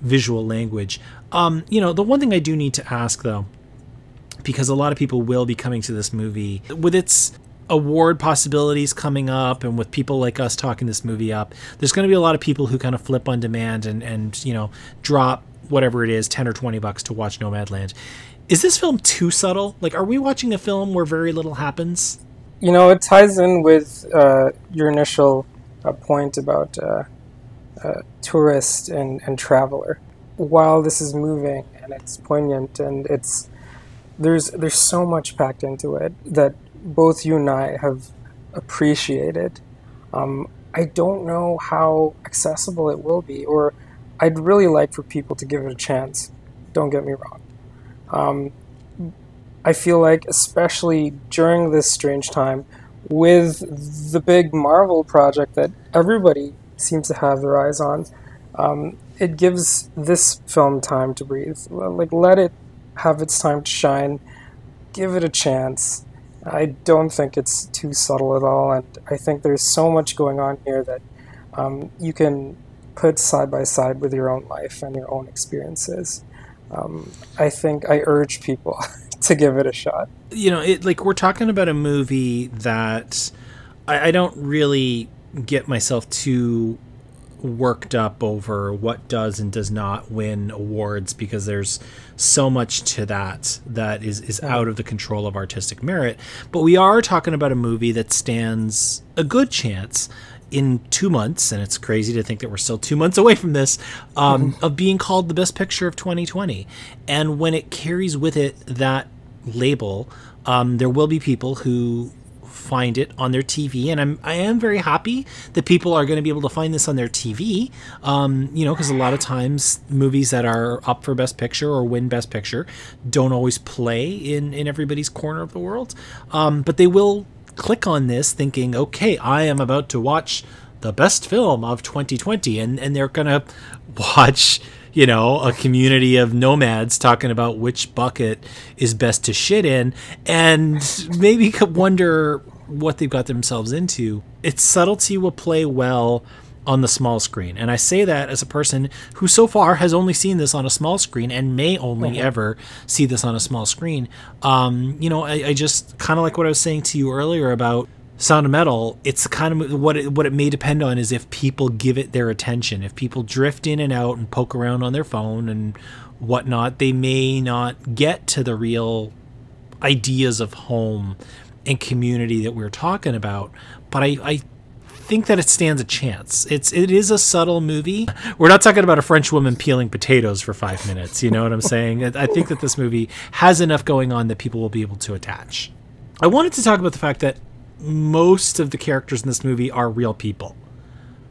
visual language. Um, you know, the one thing I do need to ask though, because a lot of people will be coming to this movie with its award possibilities coming up and with people like us talking this movie up there's going to be a lot of people who kind of flip on demand and and you know drop whatever it is 10 or 20 bucks to watch nomadland. Is this film too subtle? Like are we watching a film where very little happens? You know it ties in with uh, your initial uh, point about uh, uh, tourist and, and traveler. While this is moving and it's poignant and it's there's there's so much packed into it that both you and I have appreciated. Um, I don't know how accessible it will be, or I'd really like for people to give it a chance. Don't get me wrong. Um, I feel like, especially during this strange time, with the big Marvel project that everybody seems to have their eyes on. Um, it gives this film time to breathe. Like, let it have its time to shine. Give it a chance. I don't think it's too subtle at all, and I think there's so much going on here that um, you can put side by side with your own life and your own experiences. Um, I think I urge people to give it a shot. You know, it like we're talking about a movie that I, I don't really get myself too worked up over what does and does not win awards because there's so much to that that is, is out of the control of artistic merit. But we are talking about a movie that stands a good chance in two months, and it's crazy to think that we're still two months away from this, um, mm-hmm. of being called the best picture of 2020. And when it carries with it that label, um, there will be people who find it on their TV, and I'm I am very happy that people are going to be able to find this on their TV. Um, you know, because a lot of times movies that are up for Best Picture or win Best Picture don't always play in in everybody's corner of the world, um, but they will click on this thinking, okay, I am about to watch the best film of 2020, and and they're gonna watch you know, a community of nomads talking about which bucket is best to shit in, and maybe wonder what they've got themselves into. Its subtlety will play well on the small screen. And I say that as a person who so far has only seen this on a small screen and may only mm-hmm. ever see this on a small screen. Um, you know, I, I just kind of like what I was saying to you earlier about Sound of Metal, it's kind of what it, what it may depend on is if people give it their attention. If people drift in and out and poke around on their phone and whatnot, they may not get to the real ideas of home and community that we're talking about. But I, I think that it stands a chance. It's it is a subtle movie. We're not talking about a French woman peeling potatoes for five minutes. You know what I'm saying? I think that this movie has enough going on that people will be able to attach. I wanted to talk about the fact that most of the characters in this movie are real people.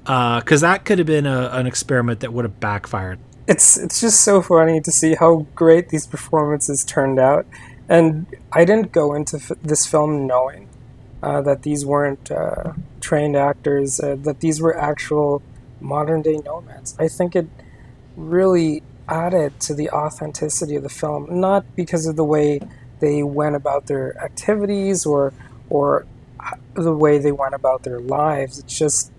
Because uh, that could have been a, an experiment that would have backfired. It's it's just so funny to see how great these performances turned out, and I didn't go into f- this film knowing uh, that these weren't uh, trained actors, uh, that these were actual modern day nomads. I think it really added to the authenticity of the film, not because of the way they went about their activities or or the way they went about their lives. It's just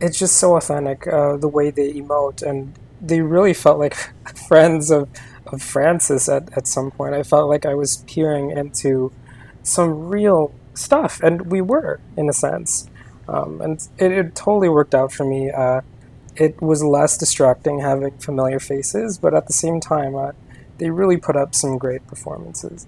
it's just so authentic uh, the way they emote, and they really felt like friends of of Frances at, at some point. I felt like I was peering into some real stuff, and we were in a sense. Um, and it, it, totally worked out for me. Uh, it was less distracting having familiar faces, but at the same time, uh, they really put up some great performances.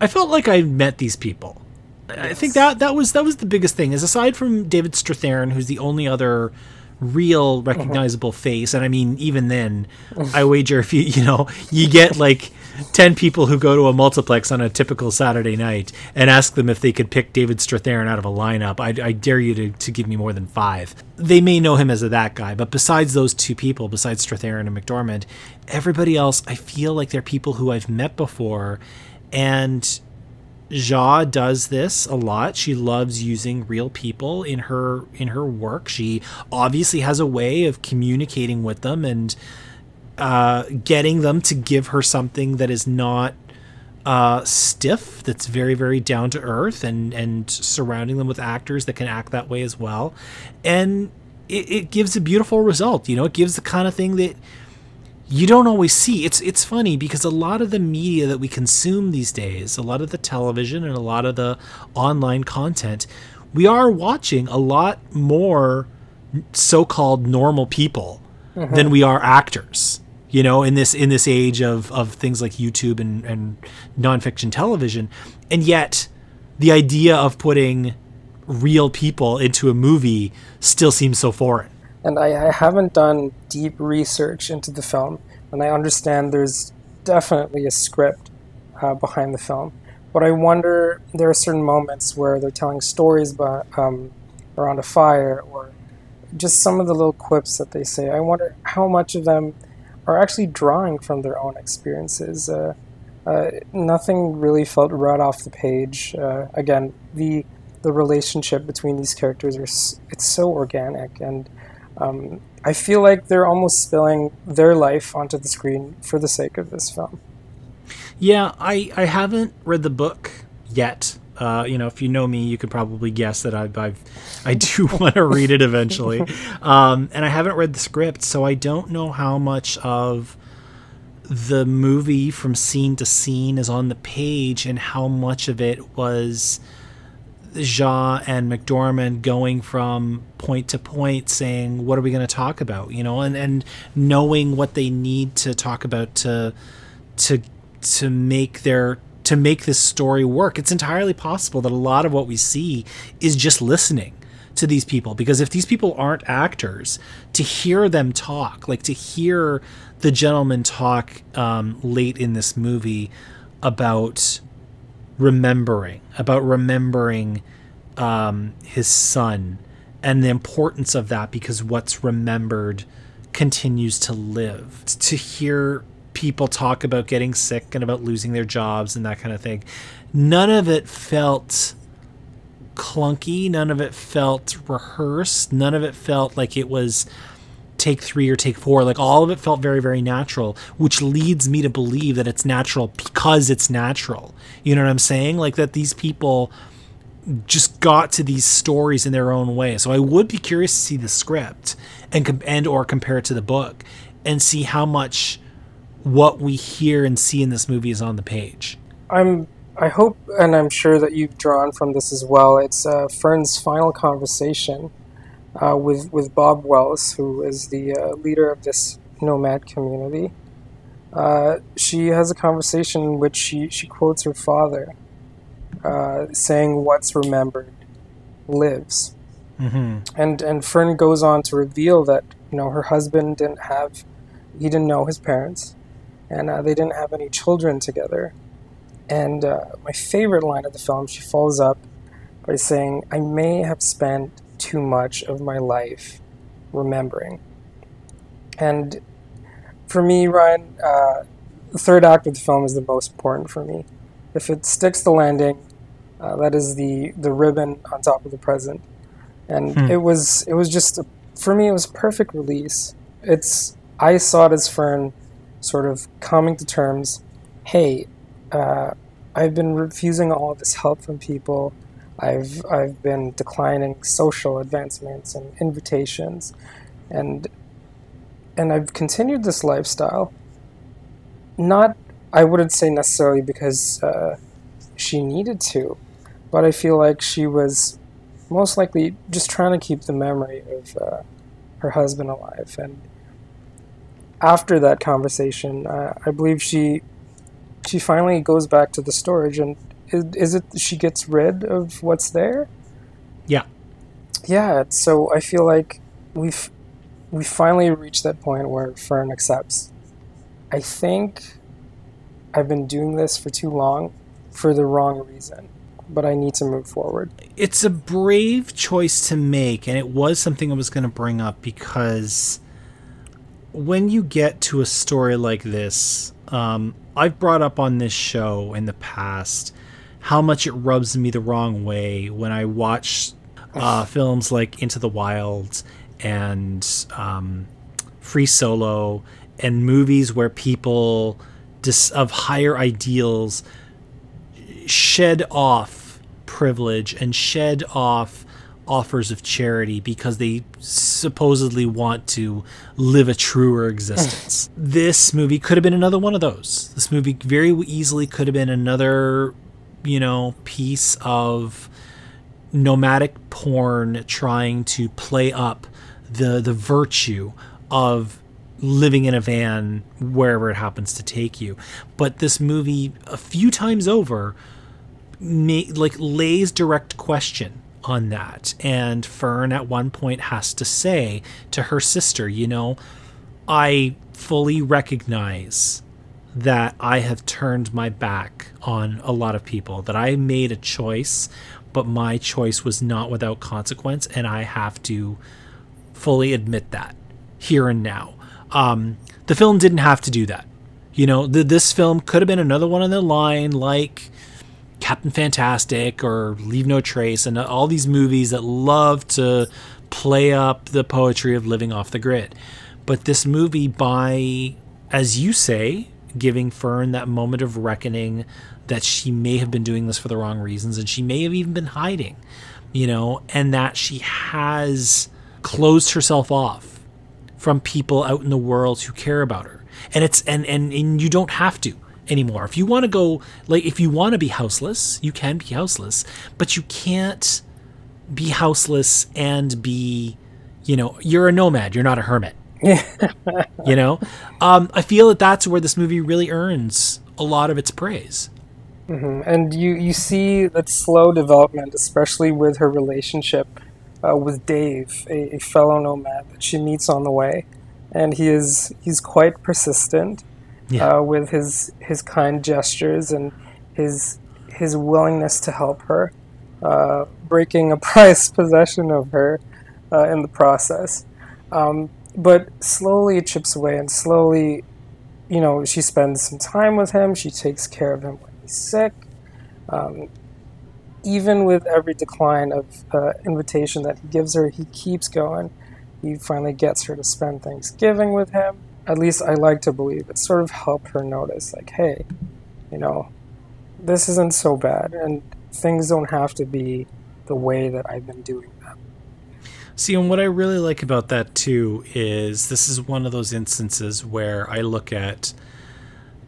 I felt like I met these people. I think that that was that was the biggest thing. Is aside from David Strathairn, who's the only other real uh-huh. recognizable uh-huh. face, and I mean even then, I wager if you you know you get like 10 people who go to a multiplex on a typical Saturday night and ask them if they could pick David Strathairn out of a lineup, I, I dare you to, to give me more than five. They may know him as a that guy, but besides those two people, besides Strathairn and McDormand, everybody else, I feel like they're people who I've met before. And Zhao does this a lot. She loves using real people in her in her work. She obviously has a way of communicating with them and uh, getting them to give her something that is not uh, stiff, that's very, very down to earth, and and surrounding them with actors that can act that way as well, and it, it gives a beautiful result. You know, it gives the kind of thing that you don't always see. It's it's funny because a lot of the media that we consume these days, a lot of the television and a lot of the online content, we are watching a lot more so-called normal people mm-hmm. than we are actors you know in this in this age of of things like youtube and and nonfiction television and yet the idea of putting real people into a movie still seems so foreign and I, I haven't done deep research into the film and i understand there's definitely a script uh, behind the film but i wonder there are certain moments where they're telling stories about, um, around a fire or just some of the little quips that they say i wonder how much of them are actually drawing from their own experiences. Uh, uh, nothing really felt right off the page. Uh, again, the the relationship between these characters are it's so organic, and um, I feel like they're almost spilling their life onto the screen for the sake of this film. Yeah, I I haven't read the book yet. Uh, you know, if you know me, you could probably guess that I've, I've I do want to read it eventually. Um, and I haven't read the script, so I don't know how much of the movie from scene to scene is on the page and how much of it was Zhao and McDormand going from point to point saying, What are we going to talk about? You know, and, and knowing what they need to talk about to to to make their to make this story work. It's entirely possible that a lot of what we see is just listening to these people because if these people aren't actors, to hear them talk, like to hear the gentleman talk um, late in this movie about remembering, about remembering um, his son and the importance of that because what's remembered continues to live. To hear people talk about getting sick and about losing their jobs and that kind of thing. None of it felt clunky. None of it felt rehearsed. None of it felt like it was take three or take four. Like all of it felt very, very natural, which leads me to believe that it's natural because it's natural. You know what I'm saying? Like that these people just got to these stories in their own way. So I would be curious to see the script and and or compare it to the book and see how much what we hear and see in this movie is on the page. I'm I hope and I'm sure that you've drawn from this as well. It's uh, Fern's final conversation uh, with with Bob Wells, who is the uh, leader of this nomad community. Uh, she has a conversation in which she, she quotes her father, uh, saying, "What's remembered lives." Mm-hmm. And and Fern goes on to reveal that you know her husband didn't have he didn't know his parents and uh, they didn't have any children together. And uh, my favorite line of the film, she follows up by saying, I may have spent too much of my life remembering. And for me, Ryan, uh, the third act of the film is the most important for me. If it sticks the landing, uh, that is the, the ribbon on top of the present. And hmm. it was it was just a, for me it was a perfect release. It's I saw it as Fern sort of coming to terms hey, uh, I've been refusing all of this help from people. I've, I've been declining social advancements and invitations. And, and I've continued this lifestyle. Not, I wouldn't say necessarily because uh, she needed to, but I feel like she was most likely just trying to keep the memory of uh, her husband alive. And after that conversation, uh, I believe she she finally goes back to the storage, and is, is it she gets rid of what's there? Yeah, yeah. So I feel like we've we finally reached that point where Fern accepts. I think I've been doing this for too long for the wrong reason, but I need to move forward. It's a brave choice to make, and it was something I was going to bring up because when you get to a story like this, um, I've brought up on this show in the past how much it rubs me the wrong way when I watch uh, films like Into the Wild and um, Free Solo and movies where people dis- of higher ideals shed off privilege and shed off offers of charity because they supposedly want to live a truer existence. this movie could have been another one of those. This movie very easily could have been another, you know, piece of nomadic porn trying to play up the the virtue of living in a van wherever it happens to take you. But this movie a few times over may, like lays direct question on that. And Fern at one point has to say to her sister, you know, I fully recognize that I have turned my back on a lot of people, that I made a choice, but my choice was not without consequence, and I have to fully admit that here and now. Um, the film didn't have to do that. You know, this film could have been another one on the line, like Captain Fantastic or Leave No Trace, and all these movies that love to play up the poetry of living off the grid. But this movie, by, as you say, giving Fern that moment of reckoning that she may have been doing this for the wrong reasons and she may have even been hiding, you know, and that she has closed herself off from people out in the world who care about her. And it's and and, and you don't have to anymore. If you want to go like if you want to be houseless, you can be houseless, but you can't be houseless and be, you know, you're a nomad, you're not a hermit. you know, um, I feel that that's where this movie really earns a lot of its praise. Mm-hmm. And you you see that slow development, especially with her relationship uh, with Dave, a, a fellow nomad that she meets on the way, and he is he's quite persistent yeah. uh, with his his kind gestures and his his willingness to help her, uh, breaking a prized possession of her uh, in the process. Um, but slowly it chips away, and slowly, you know, she spends some time with him. She takes care of him when he's sick. Um, even with every decline of uh, invitation that he gives her, he keeps going. He finally gets her to spend Thanksgiving with him at least I like to believe it sort of helped her notice, like, hey, you know, this isn't so bad, and things don't have to be the way that I've been doing. See, and what I really like about that too is this is one of those instances where I look at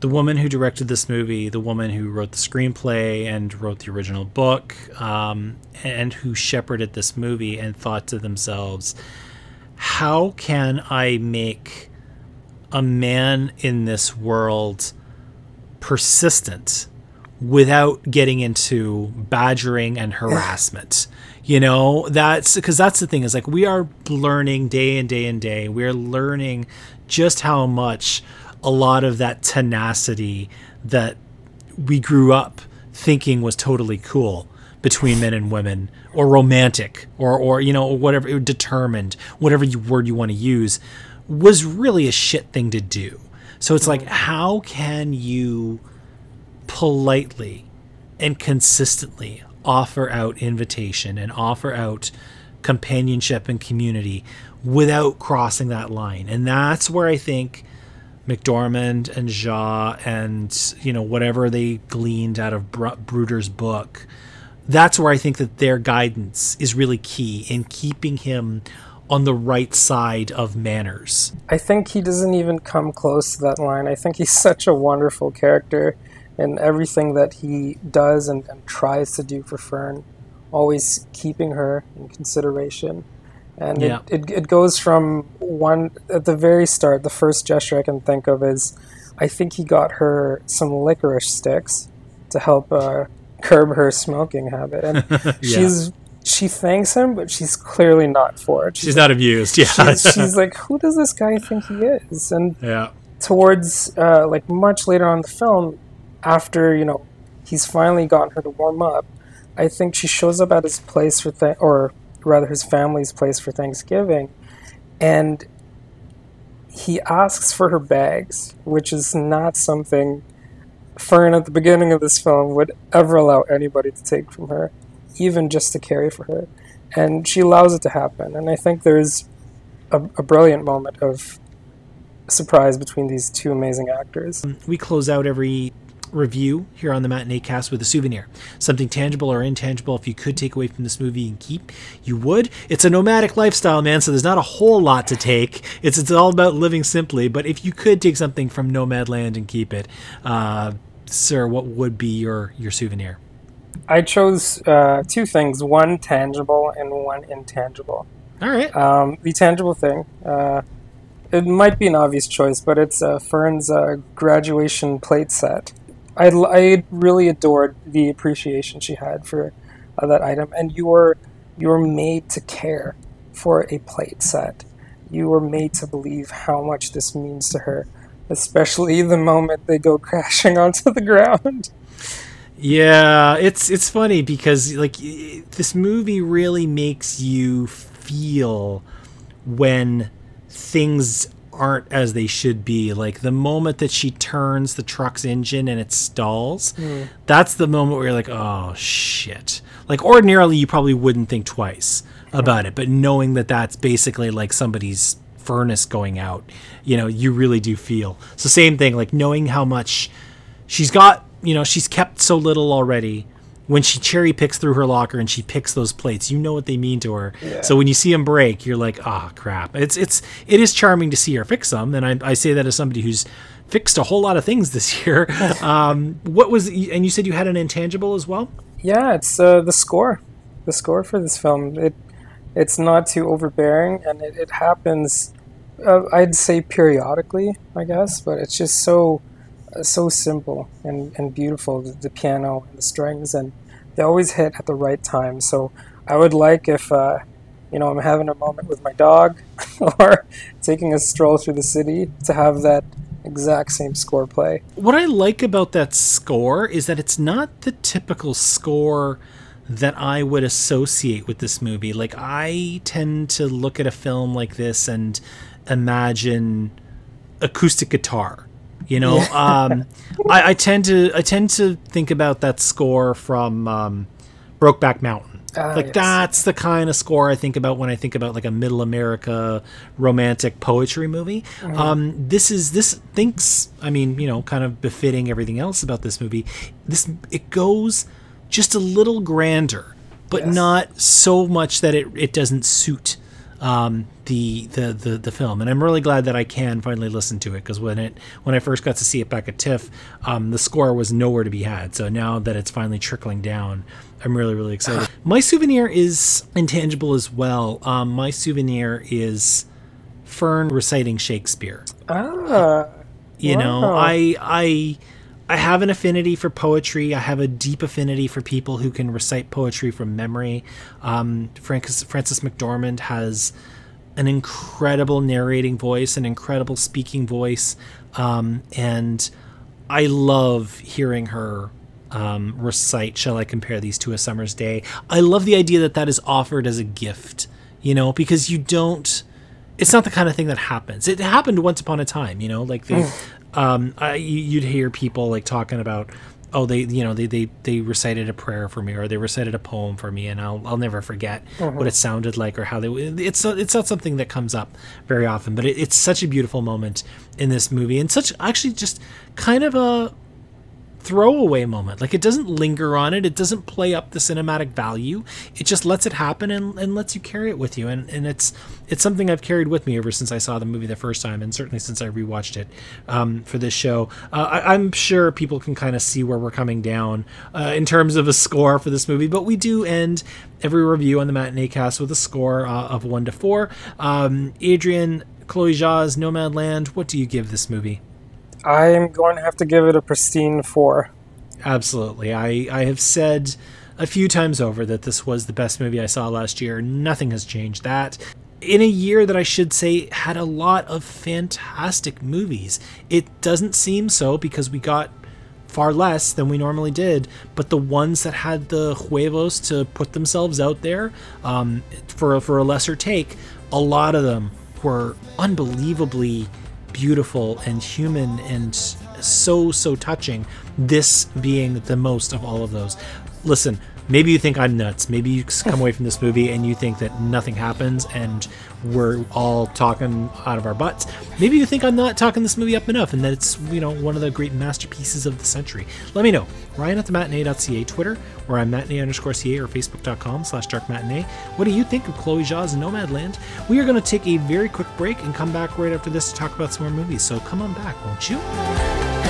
the woman who directed this movie, the woman who wrote the screenplay and wrote the original book, um, and who shepherded this movie and thought to themselves, how can I make a man in this world persistent without getting into badgering and harassment. You know, that's because that's the thing is like we are learning day and day and day. We're learning just how much a lot of that tenacity that we grew up thinking was totally cool between men and women or romantic or or you know whatever determined whatever you, word you want to use was really a shit thing to do. So it's like, how can you politely and consistently offer out invitation and offer out companionship and community without crossing that line? And that's where I think McDormand and Zhao and you know whatever they gleaned out of Bruder's book, that's where I think that their guidance is really key in keeping him on the right side of manners. I think he doesn't even come close to that line. I think he's such a wonderful character in everything that he does and, and tries to do for Fern, always keeping her in consideration. And yeah. it, it, it goes from one, at the very start, the first gesture I can think of is I think he got her some licorice sticks to help uh, curb her smoking habit. And yeah. she's she thanks him, but she's clearly not for it. She's, she's not amused. Yeah, she's, she's, like, who does this guy think he is? And yeah, towards uh, like much later on the film, after you know he's finally gotten her to warm up, I think she shows up at his place for th- or rather his family's place for Thanksgiving, and he asks for her bags, which is not something Fern at the beginning of this film would ever allow anybody to take from her, even just to carry for her. And she allows it to happen. And I think there's a, a brilliant moment of surprise between these two amazing actors. We close out every review here on the Matinee Cast with a souvenir. Something tangible or intangible, if you could take away from this movie and keep, you would. It's a nomadic lifestyle, man, so there's not a whole lot to take. It's, it's all about living simply, but if you could take something from Nomadland and keep it, uh, sir, what would be your, your souvenir? I chose uh, two things one tangible and one intangible. All right. Um, the tangible thing, uh, it might be an obvious choice, but it's uh, Fern's uh, graduation plate set. I, I really adored the appreciation she had for uh, that item, and you were you were made to care for a plate set. You were made to believe how much this means to her, especially the moment they go crashing onto the ground. Yeah, it's it's funny because like this movie really makes you feel when things aren't as they should be. Like the moment that she turns the truck's engine and it stalls, mm. that's the moment where you're like, oh shit. Like ordinarily, you probably wouldn't think twice about it, but knowing that that's basically like somebody's furnace going out, you know, you really do feel. So same thing, like knowing how much she's got, you know, she's kept so little already when she cherry picks through her locker and she picks those plates, you know what they mean to her. Yeah. So when you see them break, you're like, ah, oh, crap. It's it's it is charming to see her fix them, and I, I say that as somebody who's fixed a whole lot of things this year. um, what was and you said you had an intangible as well? Yeah, it's uh, the score. The score for this film. It it's not too overbearing, and it, it happens. Uh, I'd say periodically, I guess, but it's just so so simple and, and beautiful the, the, piano and the strings and they always hit at the right time. So I would like if, uh, you know, I'm having a moment with my dog or taking a stroll through the city to have that exact same score play. What I like about that score is that it's not the typical score that I would associate with this movie. Like, I tend to look at a film like this and imagine acoustic guitar you know, um, I, I, tend to I tend to think about that score from um, Brokeback Mountain. Uh, like yes. that's the kind of score I think about when I think about like a middle America romantic poetry movie. Mm-hmm. Um, this is this thinks I mean you know kind of befitting everything else about this movie. This it goes just a little grander, but yes. not so much that it it doesn't suit um, the, the the the film, and I'm really glad that I can finally listen to it because when it when I first got to see it back at TIFF, um, the score was nowhere to be had. So now that it's finally trickling down, I'm really really excited. my souvenir is intangible as well. Um, my souvenir is Fern reciting Shakespeare. Ah, you wow. know, I I I have an affinity for poetry. I have a deep affinity for people who can recite poetry from memory. Um, Francis, Frances McDormand has an incredible narrating voice, an incredible speaking voice, um, and I love hearing her um, recite "Shall I compare these to a summer's day?" I love the idea that that is offered as a gift, you know, because you don't. It's not the kind of thing that happens. It happened once upon a time, you know, like the, um, I, you'd hear people like talking about oh they you know they, they they recited a prayer for me or they recited a poem for me and I'll I'll never forget mm-hmm. what it sounded like or how they it's it's not something that comes up very often but it, it's such a beautiful moment in this movie and such actually just kind of a throwaway moment. Like it doesn't linger on it. It doesn't play up the cinematic value. It just lets it happen and, and lets you carry it with you. And, and it's it's something I've carried with me ever since I saw the movie the first time, and certainly since I rewatched it um, for this show. Uh, I, am sure people can kind of see where we're coming down uh, in terms of a score for this movie, but we do end every review on the matinee cast with a score uh, of one to four. Um, Adrian, Chloe Zhao's Nomadland. What do you give this movie? I'm going to have to give it a pristine four. Absolutely. I, I have said a few times over that this was the best movie I saw last year. Nothing has changed that. In a year that I should say had a lot of fantastic movies. It doesn't seem so because we got far less than we normally did, but the ones that had the huevos to put themselves out there um, for for a lesser take, a lot of them were unbelievably beautiful and human and so so touching. This being the most of all of those. Listen, maybe you think I'm nuts. Maybe you come away from this movie and you think that nothing happens and we're all talking out of our butts. Maybe you think I'm not talking this movie up enough and that it's, you know, one of the great masterpieces of the century. Let me know. Ryan at the matinee.ca Twitter, or I'm matinee underscore ca or facebook.com slash dark matinee. What do you think of Chloe Zhao's Nomadland? We are going to take a very quick break and come back right after this to talk about some more movies. So come on back, won't you?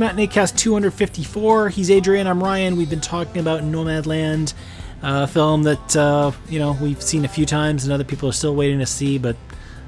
Matinee Cast 254. He's Adrian. I'm Ryan. We've been talking about Nomadland, a film that uh, you know we've seen a few times and other people are still waiting to see, but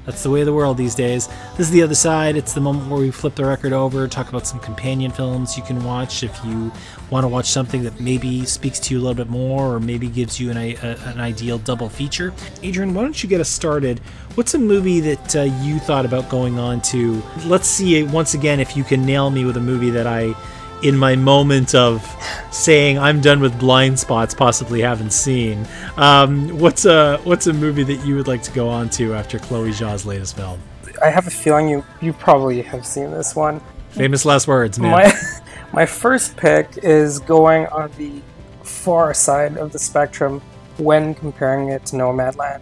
that's the way of the world these days. This is the other side. It's the moment where we flip the record over, talk about some companion films you can watch if you want to watch something that maybe speaks to you a little bit more or maybe gives you an, a, an ideal double feature. Adrian, why don't you get us started? What's a movie that uh, you thought about going on to? Let's see once again if you can nail me with a movie that I in my moment of saying I'm done with blind spots, possibly haven't seen. Um, what's a what's a movie that you would like to go on to after Chloe Zhao's latest film? I have a feeling you you probably have seen this one. Famous last words, man. My my first pick is going on the far side of the spectrum when comparing it to Nomadland.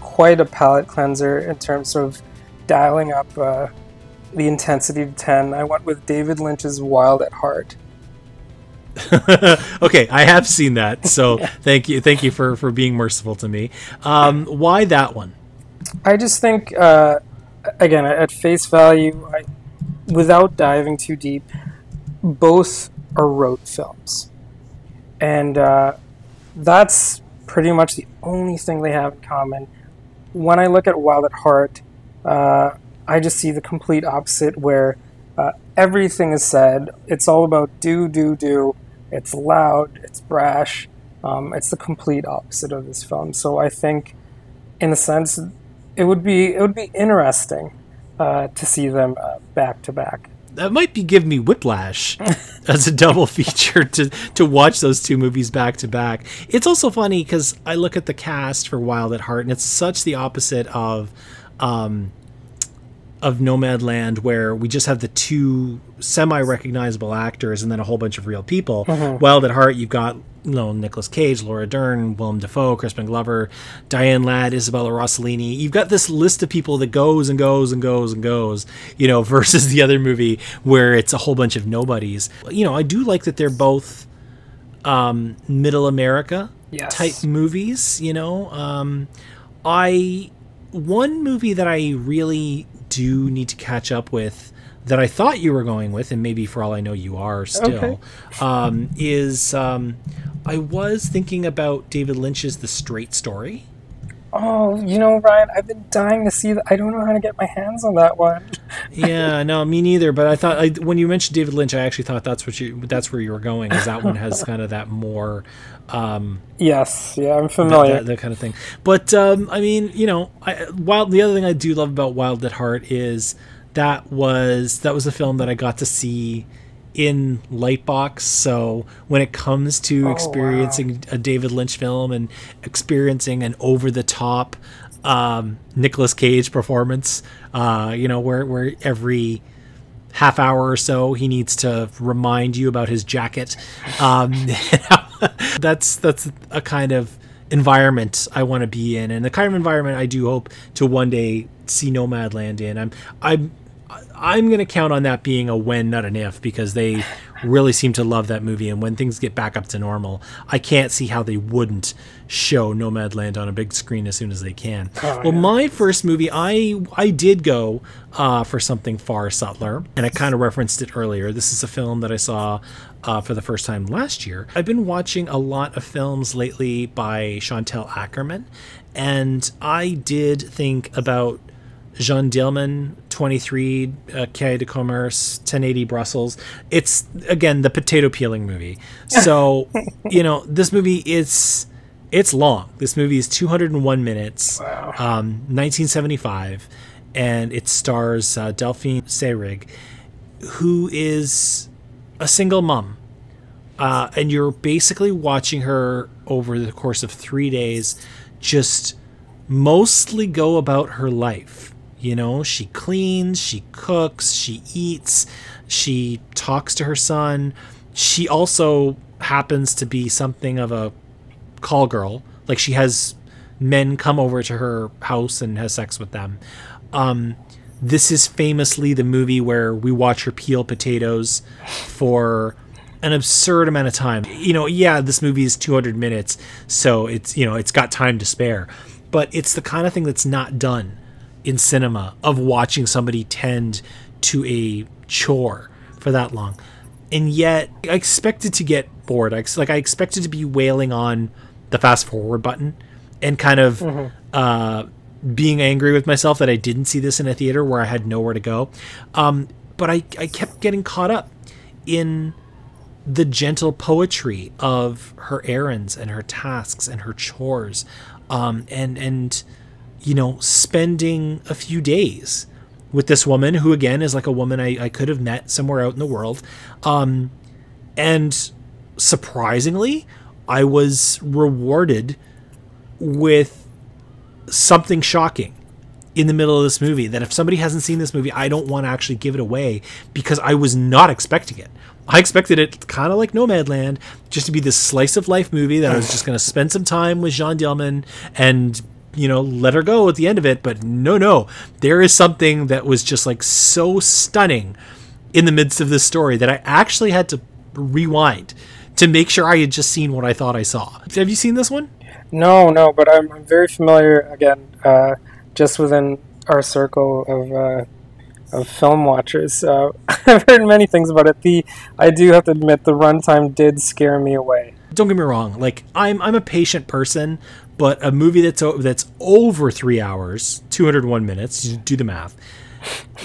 Quite a palate cleanser in terms of dialing up uh, the intensity to 10. I went with David Lynch's Wild at Heart. okay, I have seen that, so thank you, thank you for for being merciful to me. Um, why that one? I just think, uh, again, at face value, I, without diving too deep, both are road films, and uh, that's pretty much the only thing they have in common. When I look at Wild at Heart, uh, I just see the complete opposite, where uh, everything is said. It's all about do, do, do. It's loud. It's brash. Um, it's the complete opposite of this film. So I think, in a sense, it would be it would be interesting uh, to see them uh, back to back. That might be give me whiplash as a double feature to to watch those two movies back to back. It's also funny because I look at the cast for Wild at Heart, and it's such the opposite of. Um, of Nomadland where we just have the two semi-recognizable actors and then a whole bunch of real people. Mm-hmm. Wild at Heart, you've got you know Nicolas Cage, Laura Dern, Willem Dafoe, Crispin Glover, Diane Ladd, Isabella Rossellini. You've got this list of people that goes and goes and goes and goes, you know, versus the other movie where it's a whole bunch of nobodies. You know, I do like that they're both um, middle America Yes. type movies. You know, um, I one movie that I really do need to catch up with that I thought you were going with, and maybe for all I know you are still, Okay. um, is um, I was thinking about David Lynch's The Straight Story. Oh, you know, Ryan, I've been dying to see that. I don't know how to get my hands on that one. yeah, no, me neither. But I thought I, when you mentioned David Lynch, I actually thought that's what you that's where you were going. Is that one has kind of that more um, Yes, yeah, I'm that, familiar. that, that kind of thing. But um, I mean, you know, I, Wild. The other thing I do love about Wild at Heart is that was that was a film that I got to see in Lightbox. So when it comes to wow. experiencing a David Lynch film and experiencing an over the top um, Nicolas Cage performance, uh, you know, where where every half hour or so he needs to remind you about his jacket um, that's that's a kind of environment i want to be in and the kind of environment i do hope to one day see nomadland in i'm i'm I'm going to count on that being a when, not an if, because they really seem to love that movie. And when things get back up to normal, I can't see how they wouldn't show Nomadland on a big screen as soon as they can. Oh, well, yeah. my first movie, I I did go uh, for something far subtler, and I kind of referenced it earlier. This is a film that I saw uh, for the first time last year. I've been watching a lot of films lately by Chantal Akerman, and I did think about Jeanne Dielman, 23, uh, Quai de Commerce, 1080 Brussels. It's, again, the potato peeling movie. So, you know, this movie is, it's long. This movie is 201 minutes, wow. um, 1975, and it stars uh, Delphine Seyrig, who is a single mom. Uh, and you're basically watching her over the course of three days just mostly go about her life you know, she cleans, she cooks, she eats, she talks to her son. She also happens to be something of a call girl. Like she has men come over to her house and has sex with them. Um, this is famously the movie where we watch her peel potatoes for an absurd amount of time. You know, yeah, this movie is 200 minutes, so it's, you know, it's got time to spare. But it's the kind of thing that's not done in cinema of watching somebody tend to a chore for that long. And yet, I expected to get bored. I, like I expected to be wailing on the fast forward button and kind of mm-hmm. uh, being angry with myself that I didn't see this in a theater where I had nowhere to go. Um, but I, I kept getting caught up in the gentle poetry of her errands and her tasks and her chores, um, and and you know, spending a few days with this woman who again is like a woman I, I could have met somewhere out in the world. Um, and surprisingly, I was rewarded with something shocking in the middle of this movie that if somebody hasn't seen this movie, I don't want to actually give it away because I was not expecting it. I expected it kind of like Nomadland, just to be this slice of life movie that I was just going to spend some time with Jeanne Dielman and you know, let her go at the end of it. But no, no, there is something that was just like so stunning in the midst of this story that I actually had to rewind to make sure I had just seen what I thought I saw. Have you seen this one? No, no, but I'm, I'm very familiar again, uh, just within our circle of. Uh, of film watchers, uh, I've heard many things about it. The I do have to admit the runtime did scare me away. Don't get me wrong. Like I'm I'm a patient person, but a movie that's that's over three hours, 201 minutes, you do the math.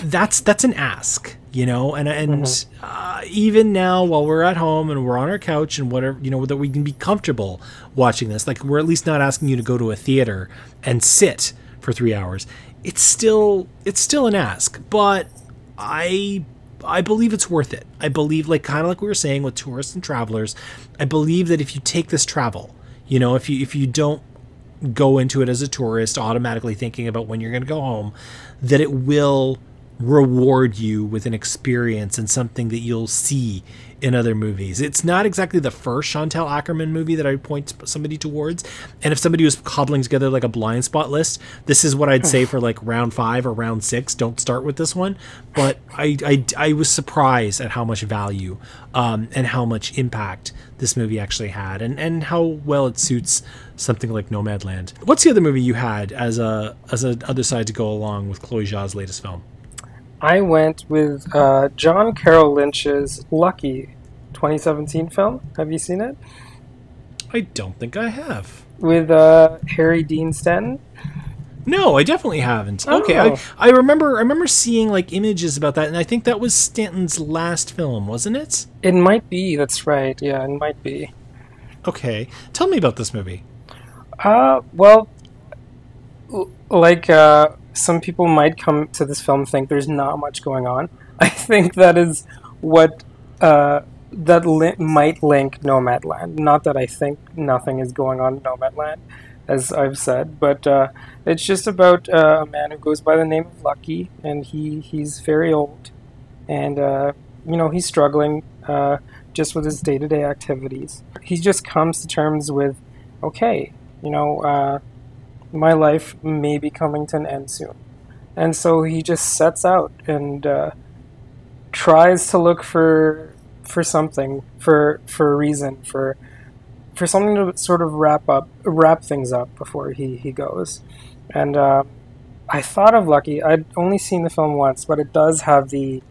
That's that's an ask, you know, and and mm-hmm. uh, even now while we're at home and we're on our couch and whatever, you know, that we can be comfortable watching this. Like we're at least not asking you to go to a theater and sit for three hours. It's still it's still an ask, but I I believe it's worth it. I believe, like kind of like we were saying with tourists and travelers, I believe that if you take this travel, you know, if you if you don't go into it as a tourist automatically thinking about when you're going to go home that it will reward you with an experience and something that you'll see in other movies. It's not exactly the first Chantal Akerman movie that I point somebody towards. And if somebody was cobbling together like a blind spot list, this is what I'd say for like round five or round six. Don't start with this one. But I, I, I was surprised at how much value um, and how much impact this movie actually had and, and how well it suits something like Nomadland. What's the other movie you had as a as a other side to go along with Chloe Zhao's latest film? I went with uh, John Carroll Lynch's Lucky 2017 film. Have you seen it? I don't think I have. With uh, Harry Dean Stanton? No, I definitely haven't. Oh. Okay, I, I remember I remember seeing like images about that, and I think that was Stanton's last film, wasn't it? It might be. That's right. Yeah, it might be. Okay, tell me about this movie. Uh, well, like uh, some people might come to this film think there's not much going on. I think that is what uh, that li- might link Nomadland. Not that I think nothing is going on in Nomadland, as I've said, but uh, it's just about uh, a man who goes by the name of Lucky, and he he's very old, and uh, you know he's struggling uh, just with his day to day activities. He just comes to terms with, okay, you know, uh, my life may be coming to an end soon. And so he just sets out and uh, tries to look for for something for for a reason for for something to sort of wrap up wrap things up before he he goes. And uh, I thought of Lucky. I'd only seen the film once but it does have the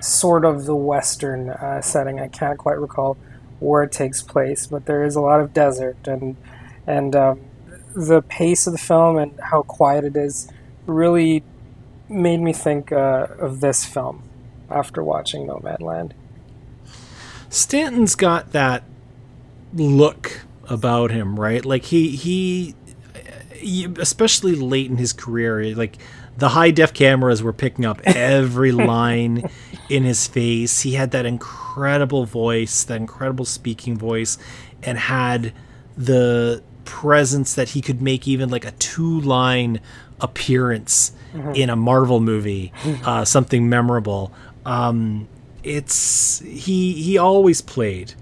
sort of the western uh, setting. I can't quite recall where it takes place but there is a lot of desert and and um, the pace of the film and how quiet it is really made me think uh, of this film after watching Nomadland. Stanton's got that look about him, right? Like he he, especially late in his career, like the high def cameras were picking up every line in his face. He had that incredible voice, that incredible speaking voice, and had the presence that he could make even like a two line appearance mm-hmm. in a Marvel movie, uh, something memorable. Um, it's he he always played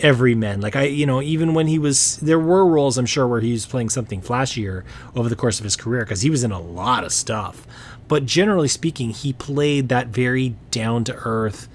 every everyman. Like I, you know, even when he was, there were roles I'm sure where he was playing something flashier over the course of his career because he was in a lot of stuff. But generally speaking, he played that very down to earth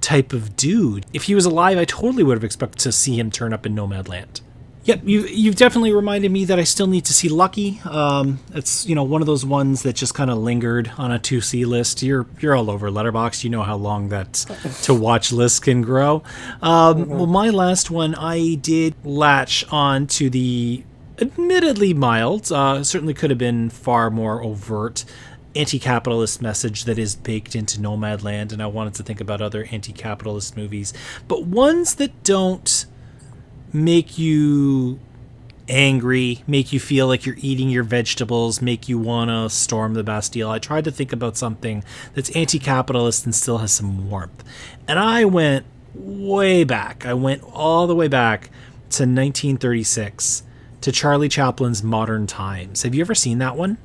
type of dude. If he was alive, I totally would have expected to see him turn up in Nomadland. Yep, you you've definitely reminded me that I still need to see Lucky. Um, it's you know one of those ones that just kind of lingered on a to see list. You're you're all over Letterboxd. You know how long that to watch list can grow. Um, mm-hmm. Well, my last one I did latch on to the admittedly mild, uh, certainly could have been far more overt anti-capitalist message that is baked into Nomadland, and I wanted to think about other anti-capitalist movies, but ones that don't make you angry, make you feel like you're eating your vegetables, make you want to storm the Bastille. I tried to think about something that's anti capitalist and still has some warmth. And I went way back. I went all the way back to 1936 to Charlie Chaplin's Modern Times. Have you ever seen that one?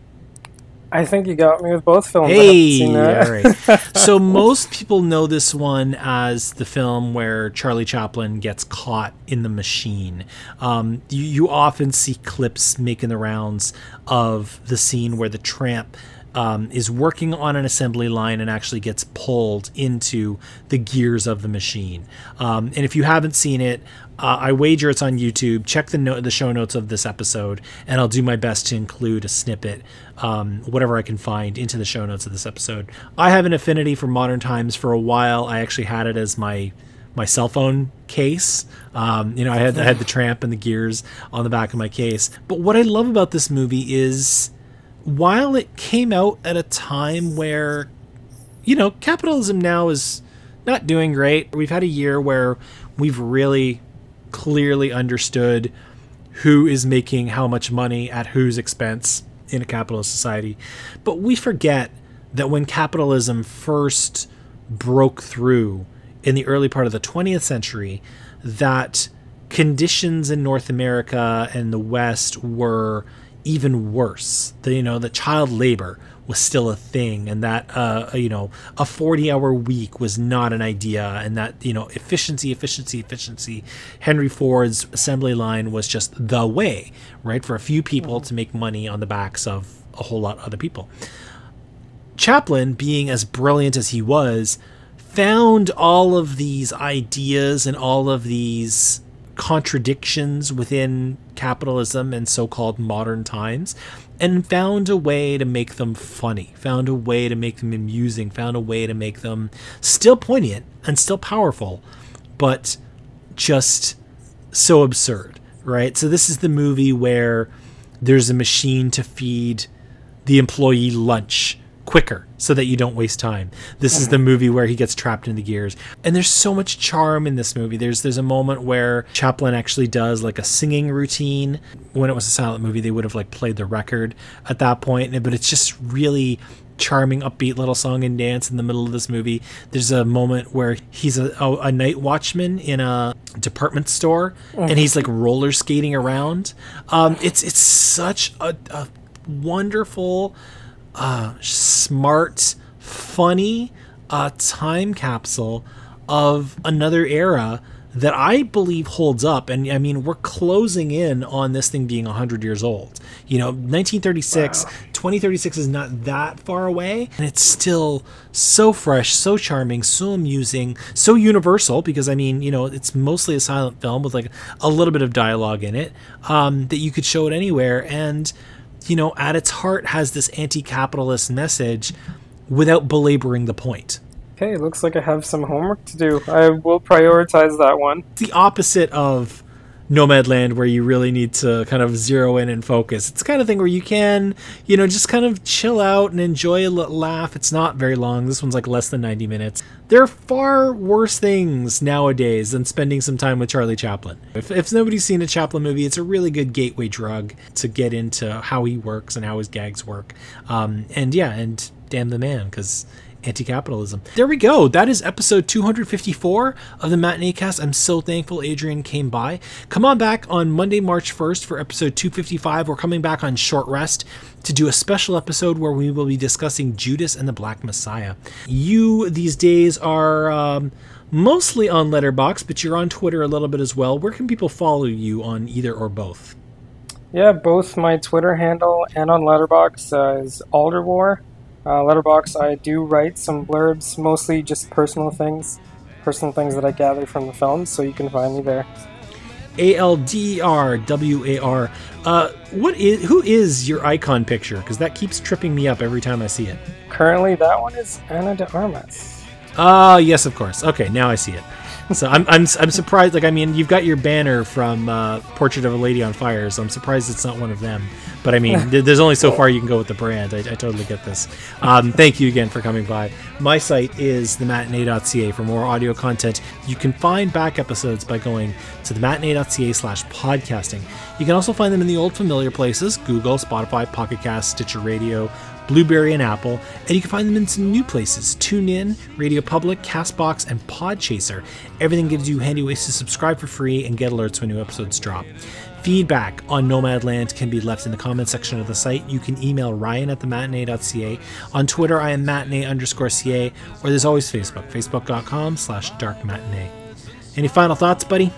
I think you got me with both films. Hey, all right. so most people know this one as the film where Charlie Chaplin gets caught in the machine. Um, you, you often see clips making the rounds of the scene where the tramp um, is working on an assembly line and actually gets pulled into the gears of the machine. Um, and if you haven't seen it, uh, I wager it's on YouTube. Check the no- the show notes of this episode, and I'll do my best to include a snippet, um, whatever I can find, into the show notes of this episode. I have an affinity for modern times. For a while, I actually had it as my my cell phone case. Um, you know, I had I had the tramp and the gears on the back of my case. But what I love about this movie is while it came out at a time where, you know, capitalism now is not doing great, we've had a year where we've really clearly understood who is making how much money at whose expense in a capitalist society. But we forget that when capitalism first broke through in the early part of the 20th century, that conditions in North America and the West were even worse. The, you know, the child labor was still a thing, and that uh, you know a forty-hour week was not an idea, and that you know efficiency, efficiency, efficiency. Henry Ford's assembly line was just the way, right, for a few people to make money on the backs of a whole lot of other people. Chaplin, being as brilliant as he was, found all of these ideas and all of these contradictions within capitalism and so called modern times and found a way to make them funny, found a way to make them amusing, found a way to make them still poignant and still powerful, but just so absurd, right? So, this is the movie where there's a machine to feed the employee lunch quicker so that you don't waste time. This is the movie where he gets trapped in the gears. And there's so much charm in this movie. There's there's a moment where Chaplin actually does like a singing routine. When it was a silent movie, they would have like played the record at that point, but it's just really charming upbeat little song and dance in the middle of this movie there's a moment where he's a, a, a night watchman in a department store and he's like roller skating around um, it's it's such a, a wonderful uh, smart, funny uh, time capsule of another era that I believe holds up. And I mean, we're closing in on this thing being 100 years old. You know, 1936, wow. 2036 is not that far away, and it's still so fresh, so charming, so amusing, so universal because I mean, you know, it's mostly a silent film with like a little bit of dialogue in it um, that you could show it anywhere. And, you know, at its heart has this anti capitalist message without belaboring the point. Okay, looks like I have some homework to do. I will prioritize that one. The opposite of Nomadland, where you really need to kind of zero in and focus. It's kind of thing where you can, you know, just kind of chill out and enjoy a laugh. It's not very long. This one's like less than 90 minutes. There are far worse things nowadays than spending some time with Charlie Chaplin. If, if nobody's seen a Chaplin movie, it's a really good gateway drug to get into how he works and how his gags work. Um, and yeah, and damn the man, because anti capitalism. There we go. That is episode 254 of the Matinee Cast. I'm so thankful Adrian came by. Come on back on Monday, March 1st for episode 255. We're coming back on short rest to do a special episode where we will be discussing Judas and the Black Messiah. You these days are. Um, mostly on Letterboxd, but you're on Twitter a little bit as well. Where can people follow you on either or both? Yeah, both my Twitter handle and on Letterboxd uh, is Alderwar uh, Letterboxd, I do write some blurbs, mostly just personal things, personal things that I gather from the films, so you can find me there. A L D R W A R. Uh, what is who is your icon picture? Because that keeps tripping me up every time I see it. Currently, that one is Ana de Armas. Ah, uh, yes, of course. Okay, now I see it so I'm, I'm, I'm surprised. Like, I mean, you've got your banner from uh, Portrait of a Lady on Fire, so I'm surprised it's not one of them. But I mean, there's only so far you can go with the brand. I, I totally get this. Um, thank you again for coming by. My site is thematinee.ca for more audio content. You can find back episodes by going to thematinee.ca slash podcasting. You can also find them in the old familiar places Google, Spotify, Pocket Cast, Stitcher Radio, Blubrry, and Apple, and you can find them in some new places TuneIn, Radio Public, Castbox, and Podchaser. Everything gives you handy ways to subscribe for free and get alerts when new episodes drop. Feedback on Nomadland can be left in the comment section of the site. You can email Ryan at thematinee.ca. On Twitter, I am matinee underscore ca, or there's always Facebook, facebook.com slash dark matinee. Any final thoughts, buddy?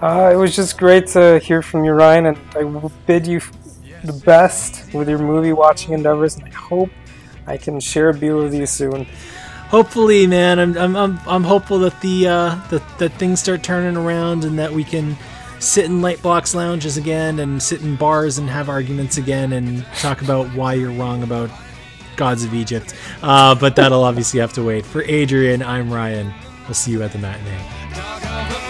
Uh, it was just great to hear from you, Ryan, and I bid you the best with your movie watching endeavors, and I hope I can share a beer with you soon. Hopefully, man, I'm I'm I'm, I'm hopeful that the uh, that that things start turning around and that we can sit in Lightbox lounges again and sit in bars and have arguments again and talk about why you're wrong about gods of Egypt. Uh, but that'll obviously have to wait. For Adrian, I'm Ryan. We'll see you at the matinee.